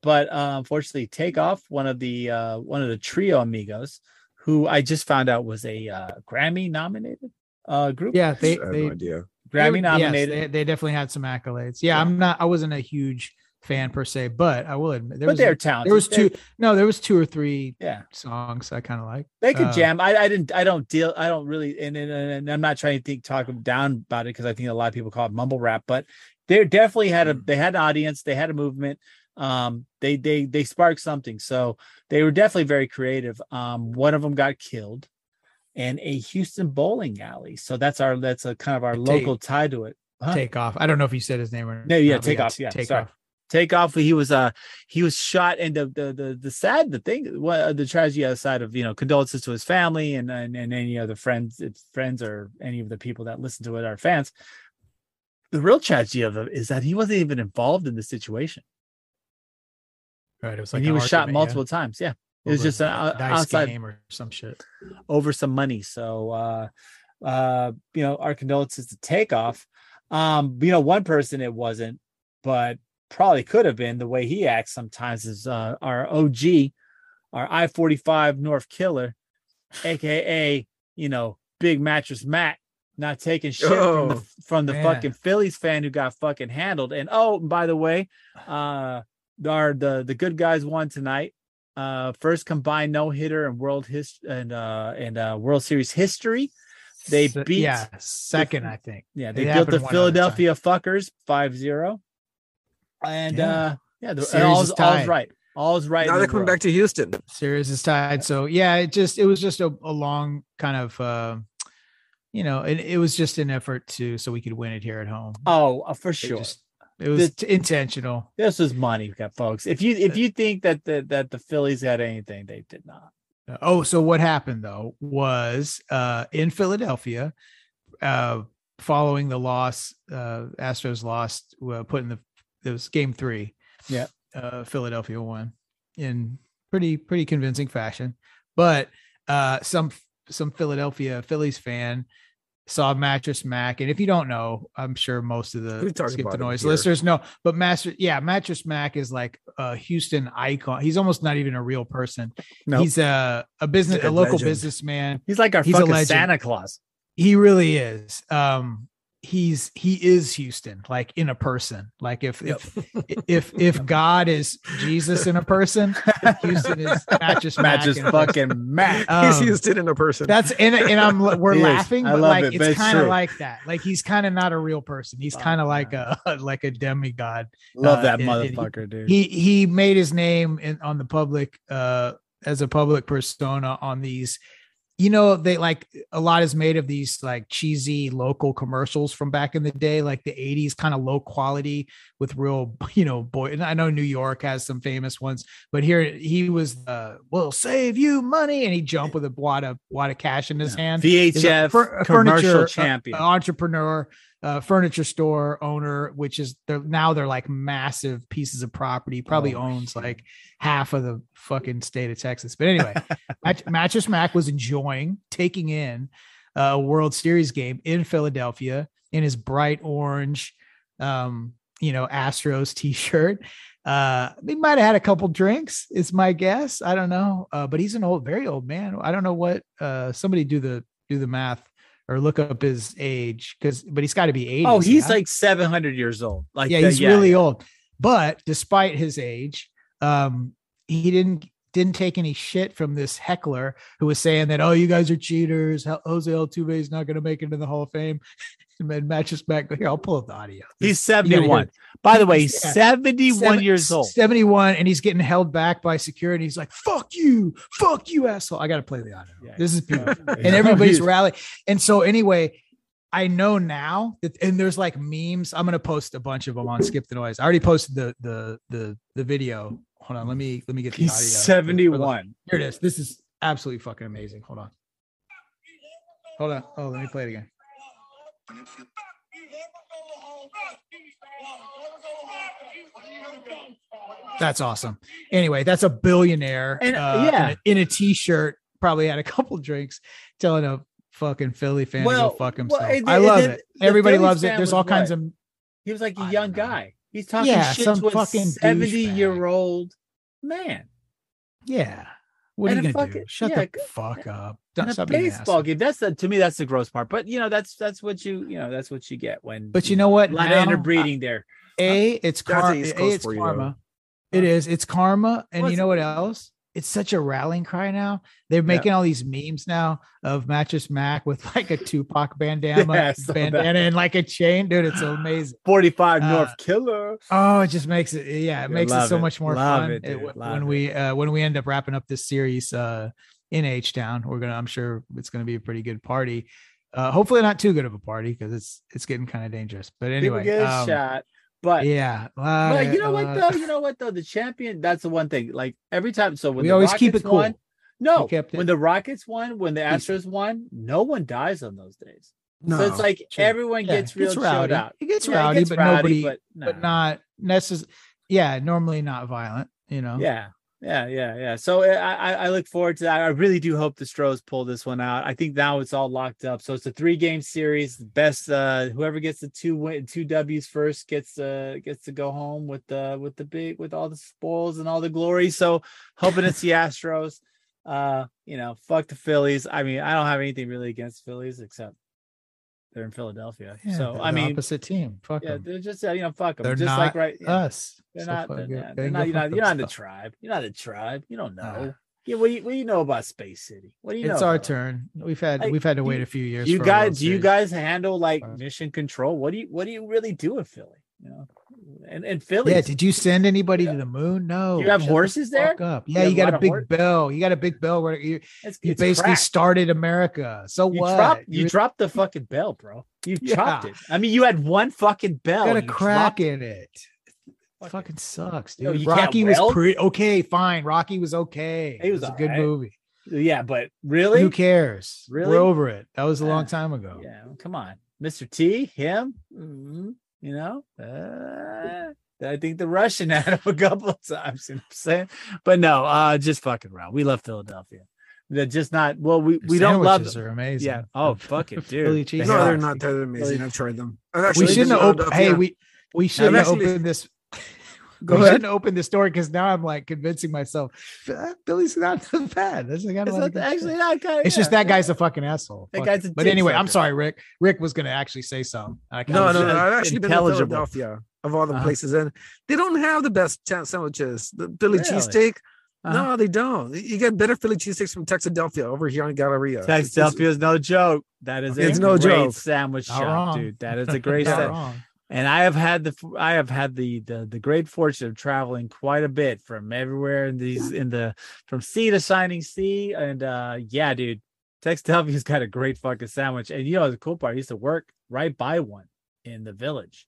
but uh, unfortunately, Takeoff, one of the uh, one of the trio amigos, who I just found out was a uh, Grammy nominated uh, group. Yeah, they, they no idea. Grammy nominated. Yes, they, they, definitely had some accolades. Yeah, yeah, I'm not. I wasn't a huge fan per se, but I will admit there but was they're talented. There was two. They're, no, there was two or three. Yeah. songs I kind of like. They could uh, jam. I, I didn't. I don't deal. I don't really. And, and, and I'm not trying to think talk them down about it because I think a lot of people call it mumble rap, but they definitely had a. Mm. They had an audience. They had a movement. Um, they they they sparked something. So they were definitely very creative. Um, one of them got killed, and a Houston bowling alley. So that's our that's a kind of our local tie to it. Huh? Take off. I don't know if you said his name or no. Yeah, take off. Yeah, take sorry. off takeoff he was uh he was shot and the the the, the sad the thing what the tragedy outside of you know condolences to his family and and, and any other friends friends or any of the people that listen to it are fans. The real tragedy of it is that he wasn't even involved in the situation. Right it was like and he was shot multiple yeah. times yeah. It was just an outside game or some shit. over some money. So uh uh, you know, our condolences to Takeoff. Um, you know, one person it wasn't, but probably could have been the way he acts sometimes is uh, our OG, our I 45 North Killer, aka, you know, Big Mattress Mack, not taking shit oh, from the, from the fucking Phillies fan who got fucking handled. And oh, by the way, uh, our the the good guys won tonight. Uh, first combined no hitter in world hist and uh and uh World Series history. They beat yeah second, the, I think. Yeah, they, they beat the Philadelphia fuckers 5-0. And yeah. uh yeah, the, all's, all's right. All's right. Now they're coming back to Houston. Series is tied. So yeah, it just it was just a, a long kind of uh you know, it, it was just an effort to so we could win it here at home. Oh, uh, for sure. It, just, it was the, intentional. This is money, folks. If you if you think that the that the Phillies had anything, they did not. Oh, so what happened though was uh in Philadelphia, uh following the loss, uh Astros lost, uh, put in the it was game three. Yeah. Uh Philadelphia won in pretty pretty convincing fashion. But uh some some Philadelphia Phillies fan saw Mattress Mack, and if you don't know, I'm sure most of the skip the noise listeners know. But Master, yeah, Mattress Mack is like a Houston icon. He's almost not even a real person. Nope. He's a a business, a, a local legend. businessman. He's like our he's fucking Santa Claus. He really is. Um, he's he is Houston, like in a person. Like if yep. if if if God is Jesus in a person, Houston is matches matches fucking Matt. Um, he's Houston in a person. That's and and I'm we're laughing, but like it, it's kind of like that. Like he's kind of not a real person. He's kind of like a like a demigod. Love uh, that motherfucker, dude. He he made his name in on the public uh as a public persona on these you know they like a lot is made of these like cheesy local commercials from back in the day like the 80s kind of low quality with real you know boy and i know new york has some famous ones but here he was uh will save you money and he jumped with a wad of wad of cash in his hand. Vhf commercial champion. entrepreneur uh, furniture store owner, which is they're now they're like massive pieces of property. Probably oh, owns shit. like half of the fucking state of Texas. But anyway, Mattress Mack was enjoying taking in a World Series game in Philadelphia in his bright orange, um, you know, Astros t-shirt. Uh, he might have had a couple drinks, is my guess. I don't know. Uh, but he's an old, very old man. I don't know what. Uh, somebody do the do the math or look up his age because but he's got to be 80 oh he's yeah? like 700 years old like yeah he's yeah, really yeah. old but despite his age um he didn't didn't take any shit from this heckler who was saying that oh you guys are cheaters jose altuve is not going to make it in the hall of fame and Mattress Mack here i'll pull up the audio he's 71 by the way he's yeah. 71 Seven, years old 71 and he's getting held back by security he's like fuck you fuck you asshole i gotta play the audio yeah. this is beautiful and everybody's rallying and so anyway I know now that, and there's like memes. I'm gonna post a bunch of them on Skip the Noise. I already posted the the the the video. Hold on, let me let me get the He's audio. 71. Here it is. This is absolutely fucking amazing. Hold on. Hold on. Oh, let me play it again. That's awesome. Anyway, that's a billionaire and, uh, yeah. in, a, in a t-shirt, probably had a couple drinks telling a fucking Philly fan well, to go fuck himself. Well, I love it. Everybody loves it. There's all kinds what? of He was like a young guy. He's talking yeah, shit some to fucking a 70 year old man. Yeah. What and are you gonna fucking, do? Shut yeah, the fuck up. Don't a baseball game. That's the to me. That's the gross part. But you know, that's that's what you you know that's what you get when. But you know what? A lot now, of interbreeding there. A, it's, car- a, it's karma. It is. It's karma, and you know what else? It's such a rallying cry now. They're making all these memes now of Mattress Mack with like a Tupac bandana, yeah, bandana and like a chain, dude. It's amazing. Forty-five uh, North Killer. Oh, it just makes it. Yeah, it makes it so it. much more love fun it, it, when we uh, when we end up wrapping up this series uh, in H Town. We're gonna. I'm sure it's gonna be a pretty good party. Uh, hopefully not too good of a party because it's it's getting kind of dangerous. But anyway, get a um, shot. But yeah, uh, but you know what though? You know what though? The champion. That's the one thing. Like every time. So when we always Rockets keep it cool. Won, no, when the Rockets won, when the Astros won, no one dies on those days. No, so it's like true. everyone yeah, gets real rowdy. out. It gets yeah, rowdy, it gets but rowdy, nobody, but, no. but not necessarily. Yeah, normally not violent. You know. Yeah, Yeah, yeah, yeah. So uh, I, I look forward to that. I really do hope the Stros pull this one out. I think now it's all locked up. So it's a three game series. Best uh whoever gets the two win two W's first gets uh gets to go home with the with the big with all the spoils and all the glory. So hoping it's the Astros. Uh, you know, fuck the Phillies. I mean, I don't have anything really against Phillies except they're in Philadelphia. Yeah, so I mean, opposite team. Fuck yeah, them. they're just uh, you know, fuck them. They're just not like right us. They're So not. They're, it. not, They they're not. You're not. You're not in the tribe. You're not a tribe. You don't know. Nah. Yeah. What do you What do you know about Space City? What do you know? It's our about turn. We've had Like, we've had to wait you- a few years. You for a World guys, do you guys handle like Uh, mission control? What do you What do you really do in Philly? You know, and and Philly. Yeah, did you send anybody Yeah. to the moon? No. You have Shut the horses there? Up. Yeah, have you, got lot a big hor- bell. You got a big bell where you, it's, you it's basically cracked. started America. So You what? dropped. You You're- dropped the fucking bell, bro. You Yeah. chopped it. I mean, you had one fucking bell. You got a you crack in it. Fuck Fucking sucks, dude. you can't Rocky was pretty okay. Fine, Rocky was okay. It was a good alright. movie. Yeah, but really, Who cares? Really? We're over it. That was a long time ago. Yeah, come on, Mr. T, him. mhm, You know, uh, I think the Russian had him a couple of times. You know what I'm saying, but no, uh, just fucking around. We love Philadelphia. They're just not. Well, we Their we don't love sandwiches them. are amazing. Yeah. Oh, fuck it, dude. Philly cheese No, they're not. They're amazing. I've tried them. I've we shouldn't been have to opened. Hey, Philadelphia. we we shouldn't have opened this. Go we ahead. shouldn't open the story because now I'm like convincing myself "Ah, Philly's not so bad. That's got a It's lot not, actually not kind of. It's just that guy's a fucking asshole. That Fuck guy's a but dick anyway, I'm sorry, Rick. Rick was gonna actually say something. I No, kinda- no, no. I've actually been to. Philadelphia of all the Uh-huh. places, and they don't have the best cha- sandwiches. The Philly Really? cheesesteak. Uh-huh. No, they don't. You get better Philly cheesesteaks from Texadelphia over here on Galleria. It's- it's- Texadelphia is no joke. That is a It's no great joke. sandwich Not shop, wrong. dude. That is a great sandwich. Wrong. and I have had the I have had the, the the great fortune of traveling quite a bit from everywhere in these in the from sea to shining sea, and uh yeah, dude, Tex Texadelphia's got a great fucking sandwich. And you know the cool part, I used to work right by one in the village.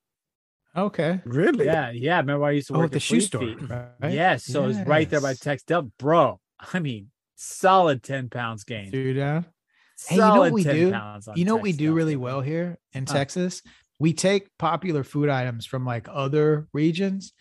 Okay. Really? Yeah, yeah. Remember I used to Oh, work at the shoe Fleet store. Feet? Right? Yes, so it's right there by Yes. Textel, bro. I mean, solid ten pounds gained. Dude, uh, Hey, you know what we do? you know what we do really well here in Huh. Texas? We take popular food items from like other regions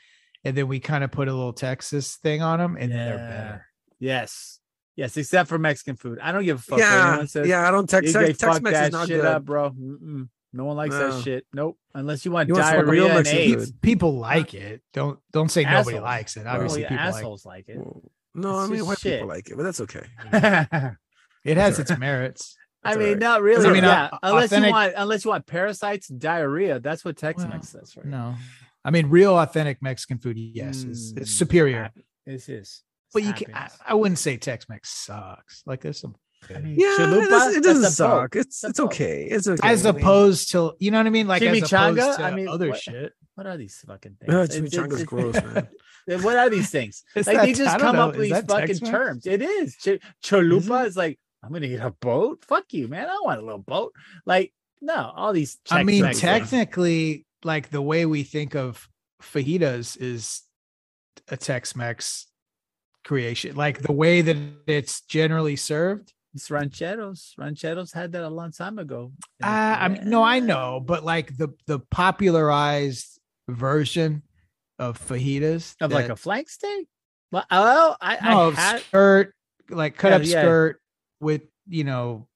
and then we kind of put a little Texas thing on them and then they're better. Yes. Yes, except for Mexican food. I don't give a fuck Yeah, says. yeah. I don't text. You Tex, can fuck Tex Mex that is not shit good. up, bro. Mm-mm. No one likes No. that shit. Nope. Unless you want You want some diarrhea real and AIDS. food. People like it. Don't don't say nobody likes it. Well, Obviously, yeah, people like assholes like it. Well, No, It's I mean white shit. people like it, but that's okay. it. It has its merits. I mean, not really. I mean, yeah, uh, unless authentic- you want, unless you want parasites, and diarrhea. That's what Tex-Mex Well, says, right? No. I mean, real authentic Mexican food, yes, is Mm, it's superior. happy- This is. But you can I, I wouldn't say Tex-Mex sucks. Like there's some I mean, Yeah, chalupa, it doesn't, it doesn't suck. It's it's okay. It's okay. as I mean, opposed to you know what I mean? Like as Chimichanga? opposed to I mean, other what- shit. What are these fucking things? uh, It's- it's- chimichanga's it's- gross, man. What are these things? Is like that- they just come know. up with Is these fucking Tex-Mex? terms. It is. Ch- chalupa is like, I'm gonna eat a boat. Fuck you, man. I don't want a little boat. Like, no, all these I mean, technically, like the way we think of fajitas is a Tex-Mex creation. Like the way that it's generally served. It's rancheros. Rancheros had that a long time ago. Uh, I mean, no, I know, but like the the popularized version of fajitas Of like a flank steak? Well, oh, I, no, I had skirt, like cut Yeah, up yeah. skirt with you know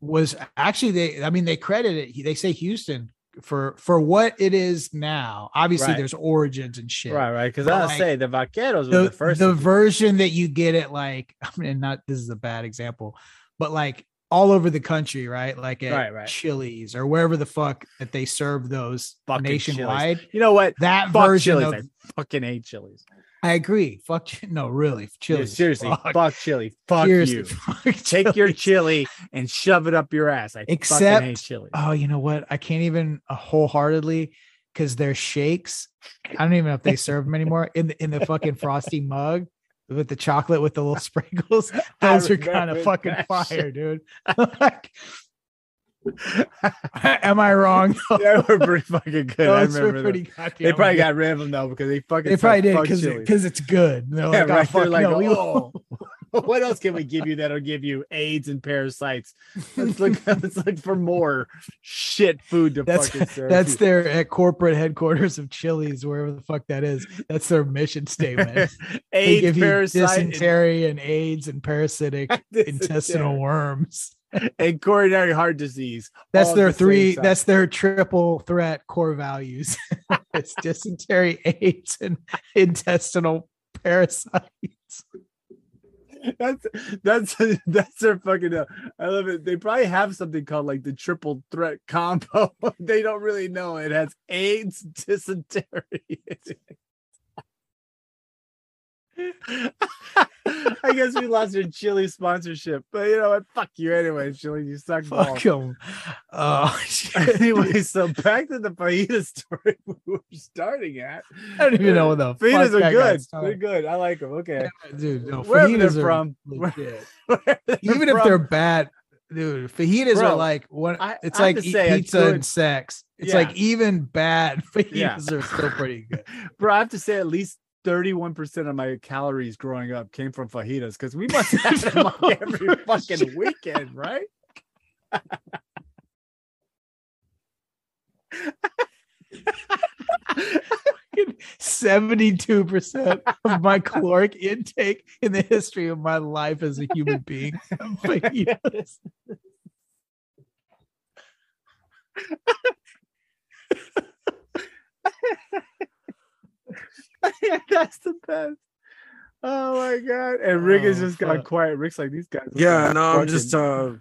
was actually they. I mean, they credit it. They say Houston for for what it is now. Obviously, Right. there's origins and shit. right, right. Because I'll like, say the vaqueros The the first. the to do it. version that you get it like I mean, not this is a bad example, but like all over the country, right? Like at Right, right. Chili's or wherever the fuck that they serve those Fucking Chili's. nationwide. you know what? That Fuck version Chili's. of I fucking hate Chili's. I agree. Fuck no, really, Yeah, seriously, Fuck. fuck, chili. Fuck Seriously, you. fuck Take your chili and shove it up your ass. I fucking hate chili. Oh, you know what? I can't even uh, wholeheartedly because their shakes. I don't even know if they serve them anymore in the in the fucking frosty mug with the chocolate with the little sprinkles. I Those are kind of fucking fire, shit. dude. Like, am I wrong? they were pretty fucking good. I Those were remember pretty them. goddamn They probably good. got rid of them though because they fucking They probably did "Fuck because Chili's." because it's good. They're Yeah, like, oh, right. They're like, no, "Oh." what else can we give you that'll give you AIDS and parasites? Let's look. let's look for more shit food to that's, fucking serve. That's you. their at corporate headquarters of Chili's, wherever the fuck that is. That's their mission statement. AIDS, parasite, dysentery, and, and AIDS and parasitic intestinal worms and coronary heart disease. That's their the three. That's their triple threat core values. it's dysentery, AIDS, and intestinal parasites. That's that's that's their fucking. Uh, I love it. They probably have something called like the triple threat combo. they don't really know it has AIDS, dysentery. I guess we lost your chili sponsorship, but you know what? Fuck you anyway, chili. You suck. Fuck them. Oh, uh, anyway, so back to the fajita story we were starting at. I don't even know what the fajitas are good. They're good. I like them. Okay, yeah, dude. No, Where fajitas are from? even if they're bad, dude. Fajitas Bro, are like what? It's like pizza good, and sex. It's yeah. like even bad fajitas yeah. are still pretty good. Bro, I have to say at least 31% of my calories growing up came from fajitas because we must have them every fucking weekend, right? 72% of my caloric intake in the history of my life as a human being. Fajitas. That's the best. Oh my god! And Rick oh, has just fuck. gone quiet. Rick's like these guys. Yeah, no, I'm just uh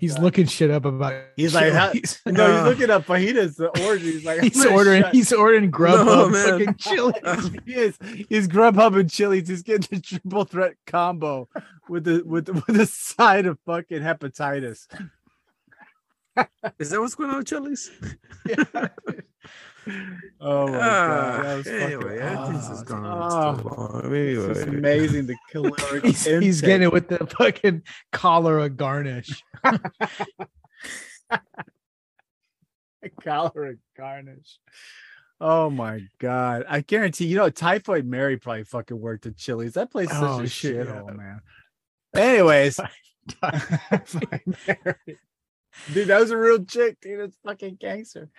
He's looking shit up about. He's like, no, he's looking up fajitas. The order. He's like, he's ordering. Shut. He's ordering Grubhub, no, fucking chili. he is. He's Grubhub and Chili's. He's getting the triple threat combo with the with with a side of fucking hepatitis. Is that what's going on with Chili's? yeah. Oh my god! Ah, anyway, fucking, this is going on too long. Anyway. It's amazing the caloric. he's, he's, getting it with the fucking cholera garnish. cholera garnish. Oh my god! I guarantee you know Typhoid Mary probably fucking worked at Chili's. That place is oh, such a shit shithole, man. Anyways, Typhoid Mary. Dude, that was a real chick, dude. It's fucking gangster.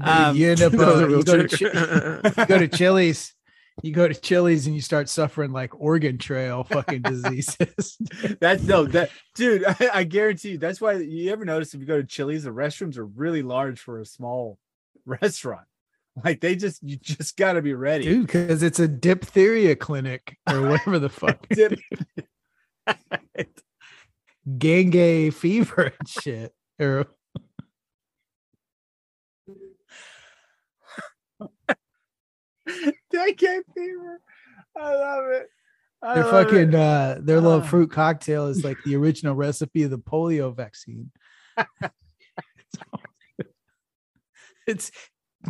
Um, you end up uh, you, go to, you go to Chili's. You go to Chili's and you start suffering like Oregon Trail fucking diseases. that's no that dude. I, I, guarantee you. That's why you ever notice if you go to Chili's, the restrooms are really large for a small restaurant. Like they just you just got to be ready, dude. Because it's a diphtheria clinic or whatever the fuck. Dip- Gangue fever and shit arrow. Decade fever. I love it. I their love fucking it. uh their little uh. fruit cocktail is like the original recipe of the polio vaccine. it's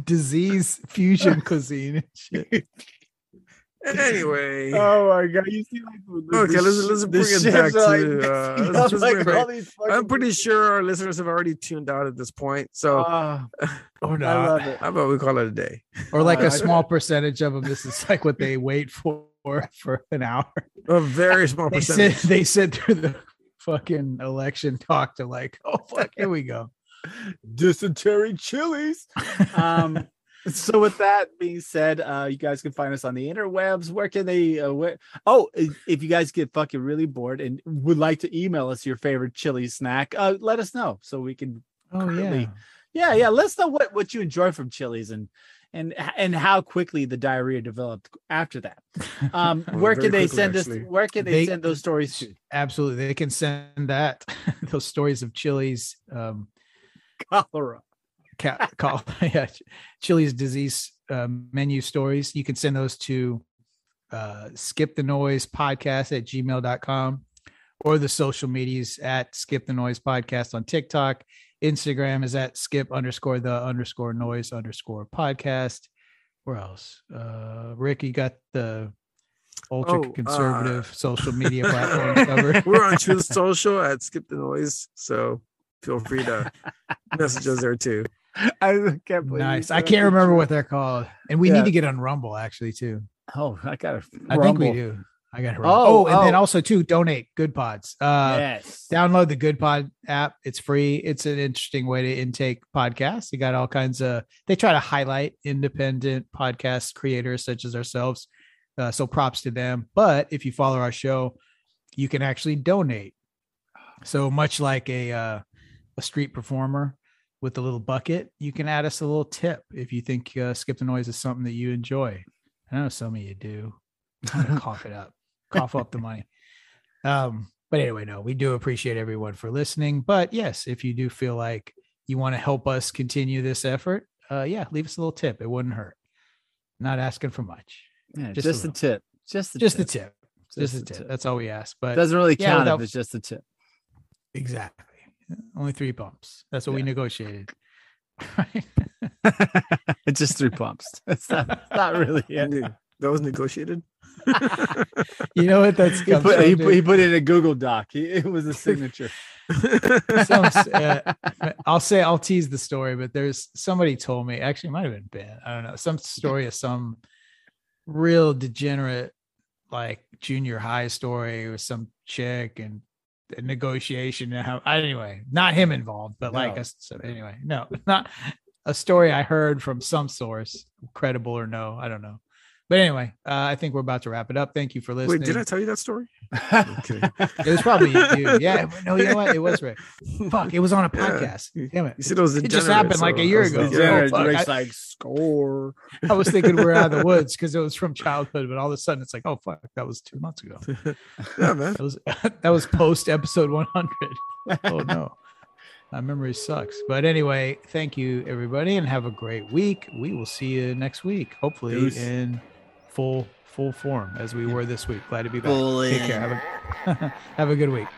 disease fusion cuisine and shit. Anyway. Oh my god, you see like the, okay, the, let's let's bring it back to. Uh, like bring, I'm pretty sure our listeners have already tuned out at this point, so uh, or not. How about we call it a day? Or like a small percentage of them. This is like what they wait for for an hour. A very small percentage. They sit, they sit through the fucking election talk to like, oh fuck, here we go. Dysentery chilies. Um so with that being said uh you guys can find us on the interwebs. Where can they uh, where oh if you guys get fucking really bored and would like to email us your favorite chili snack uh let us know so we can oh yeah. Yeah yeah let's know what what you enjoy from chilies and and and how quickly the diarrhea developed after that. Um oh, where can they quickly, send actually. us where can they, they, send those stories to? Absolutely they can send that those stories of chilies um cholera call yeah, Chili's disease uh, menu stories. You can send those to uh, skip the noise podcast at gmail.com or the social medias at skip the noise podcast on TikTok. Instagram is at skip underscore the underscore noise underscore podcast. Where else? Uh, Rick, you got the ultra oh, conservative uh, social media platforms covered. We're on Truth Social at skip the noise. So feel free to message us there too. I can't believe nice. I can't remember what they're called, and we yeah. need to get on Rumble actually too. Oh, I got I think we do. I got. Oh, oh and oh. then also too, donate Goodpods. Uh, yes. Download the Good Pod app. It's free. It's an interesting way to intake podcasts. You got all kinds of. They try to highlight independent podcast creators such as ourselves. Uh, so props to them. But if you follow our show, you can actually donate. So much like a uh, a street performer with a little bucket, you can add us a little tip if you think uh, Skip the Noise is something that you enjoy. I know some of you do. I'm gonna cough it up cough up the money. Um, but anyway, no, we do appreciate everyone for listening. But yes, if you do feel like you want to help us continue this effort, uh, yeah, leave us a little tip. It wouldn't hurt. Not asking for much. Yeah, just, just a, tip. Just the just tip. the tip. Just, just the tip. tip. That's all we ask. But doesn't really count yeah, without... if it's just a tip. Exactly. Only three bumps. That's what yeah. we negotiated. it's just three pumps. That's not, not really. It. That was negotiated. you know what? That's he put, he, put, he put, it in a Google Doc. He, it was a signature. Some, uh, I'll say I'll tease the story, but there's somebody told me. Actually, it might have been Ben. I don't know. Some story of some real degenerate, like junior high story with some chick and a negotiation. And how, anyway, not him involved, but no. like us. So anyway, no, not a story I heard from some source, credible or no. I don't know. But anyway, uh, I think we're about to wrap it up. Thank you for listening. Wait, did I tell you that story? okay. it was probably you. Yeah. No, you know what? It was Rick. Fuck. It was on a podcast. Yeah. Damn it. You said it was It just happened so like a year ago. Yeah, oh, Rick's I, like score. I was thinking we are out of the woods because it was from childhood, but all of a sudden it's like, oh fuck, that was two months ago. yeah, man. That was that was post episode 100. Oh no. My memory sucks. But anyway, thank you everybody and have a great week. We will see you next week, hopefully Deuce. in full full form as we were this week. Glad to be back. Full Take care. Have a, have a good week.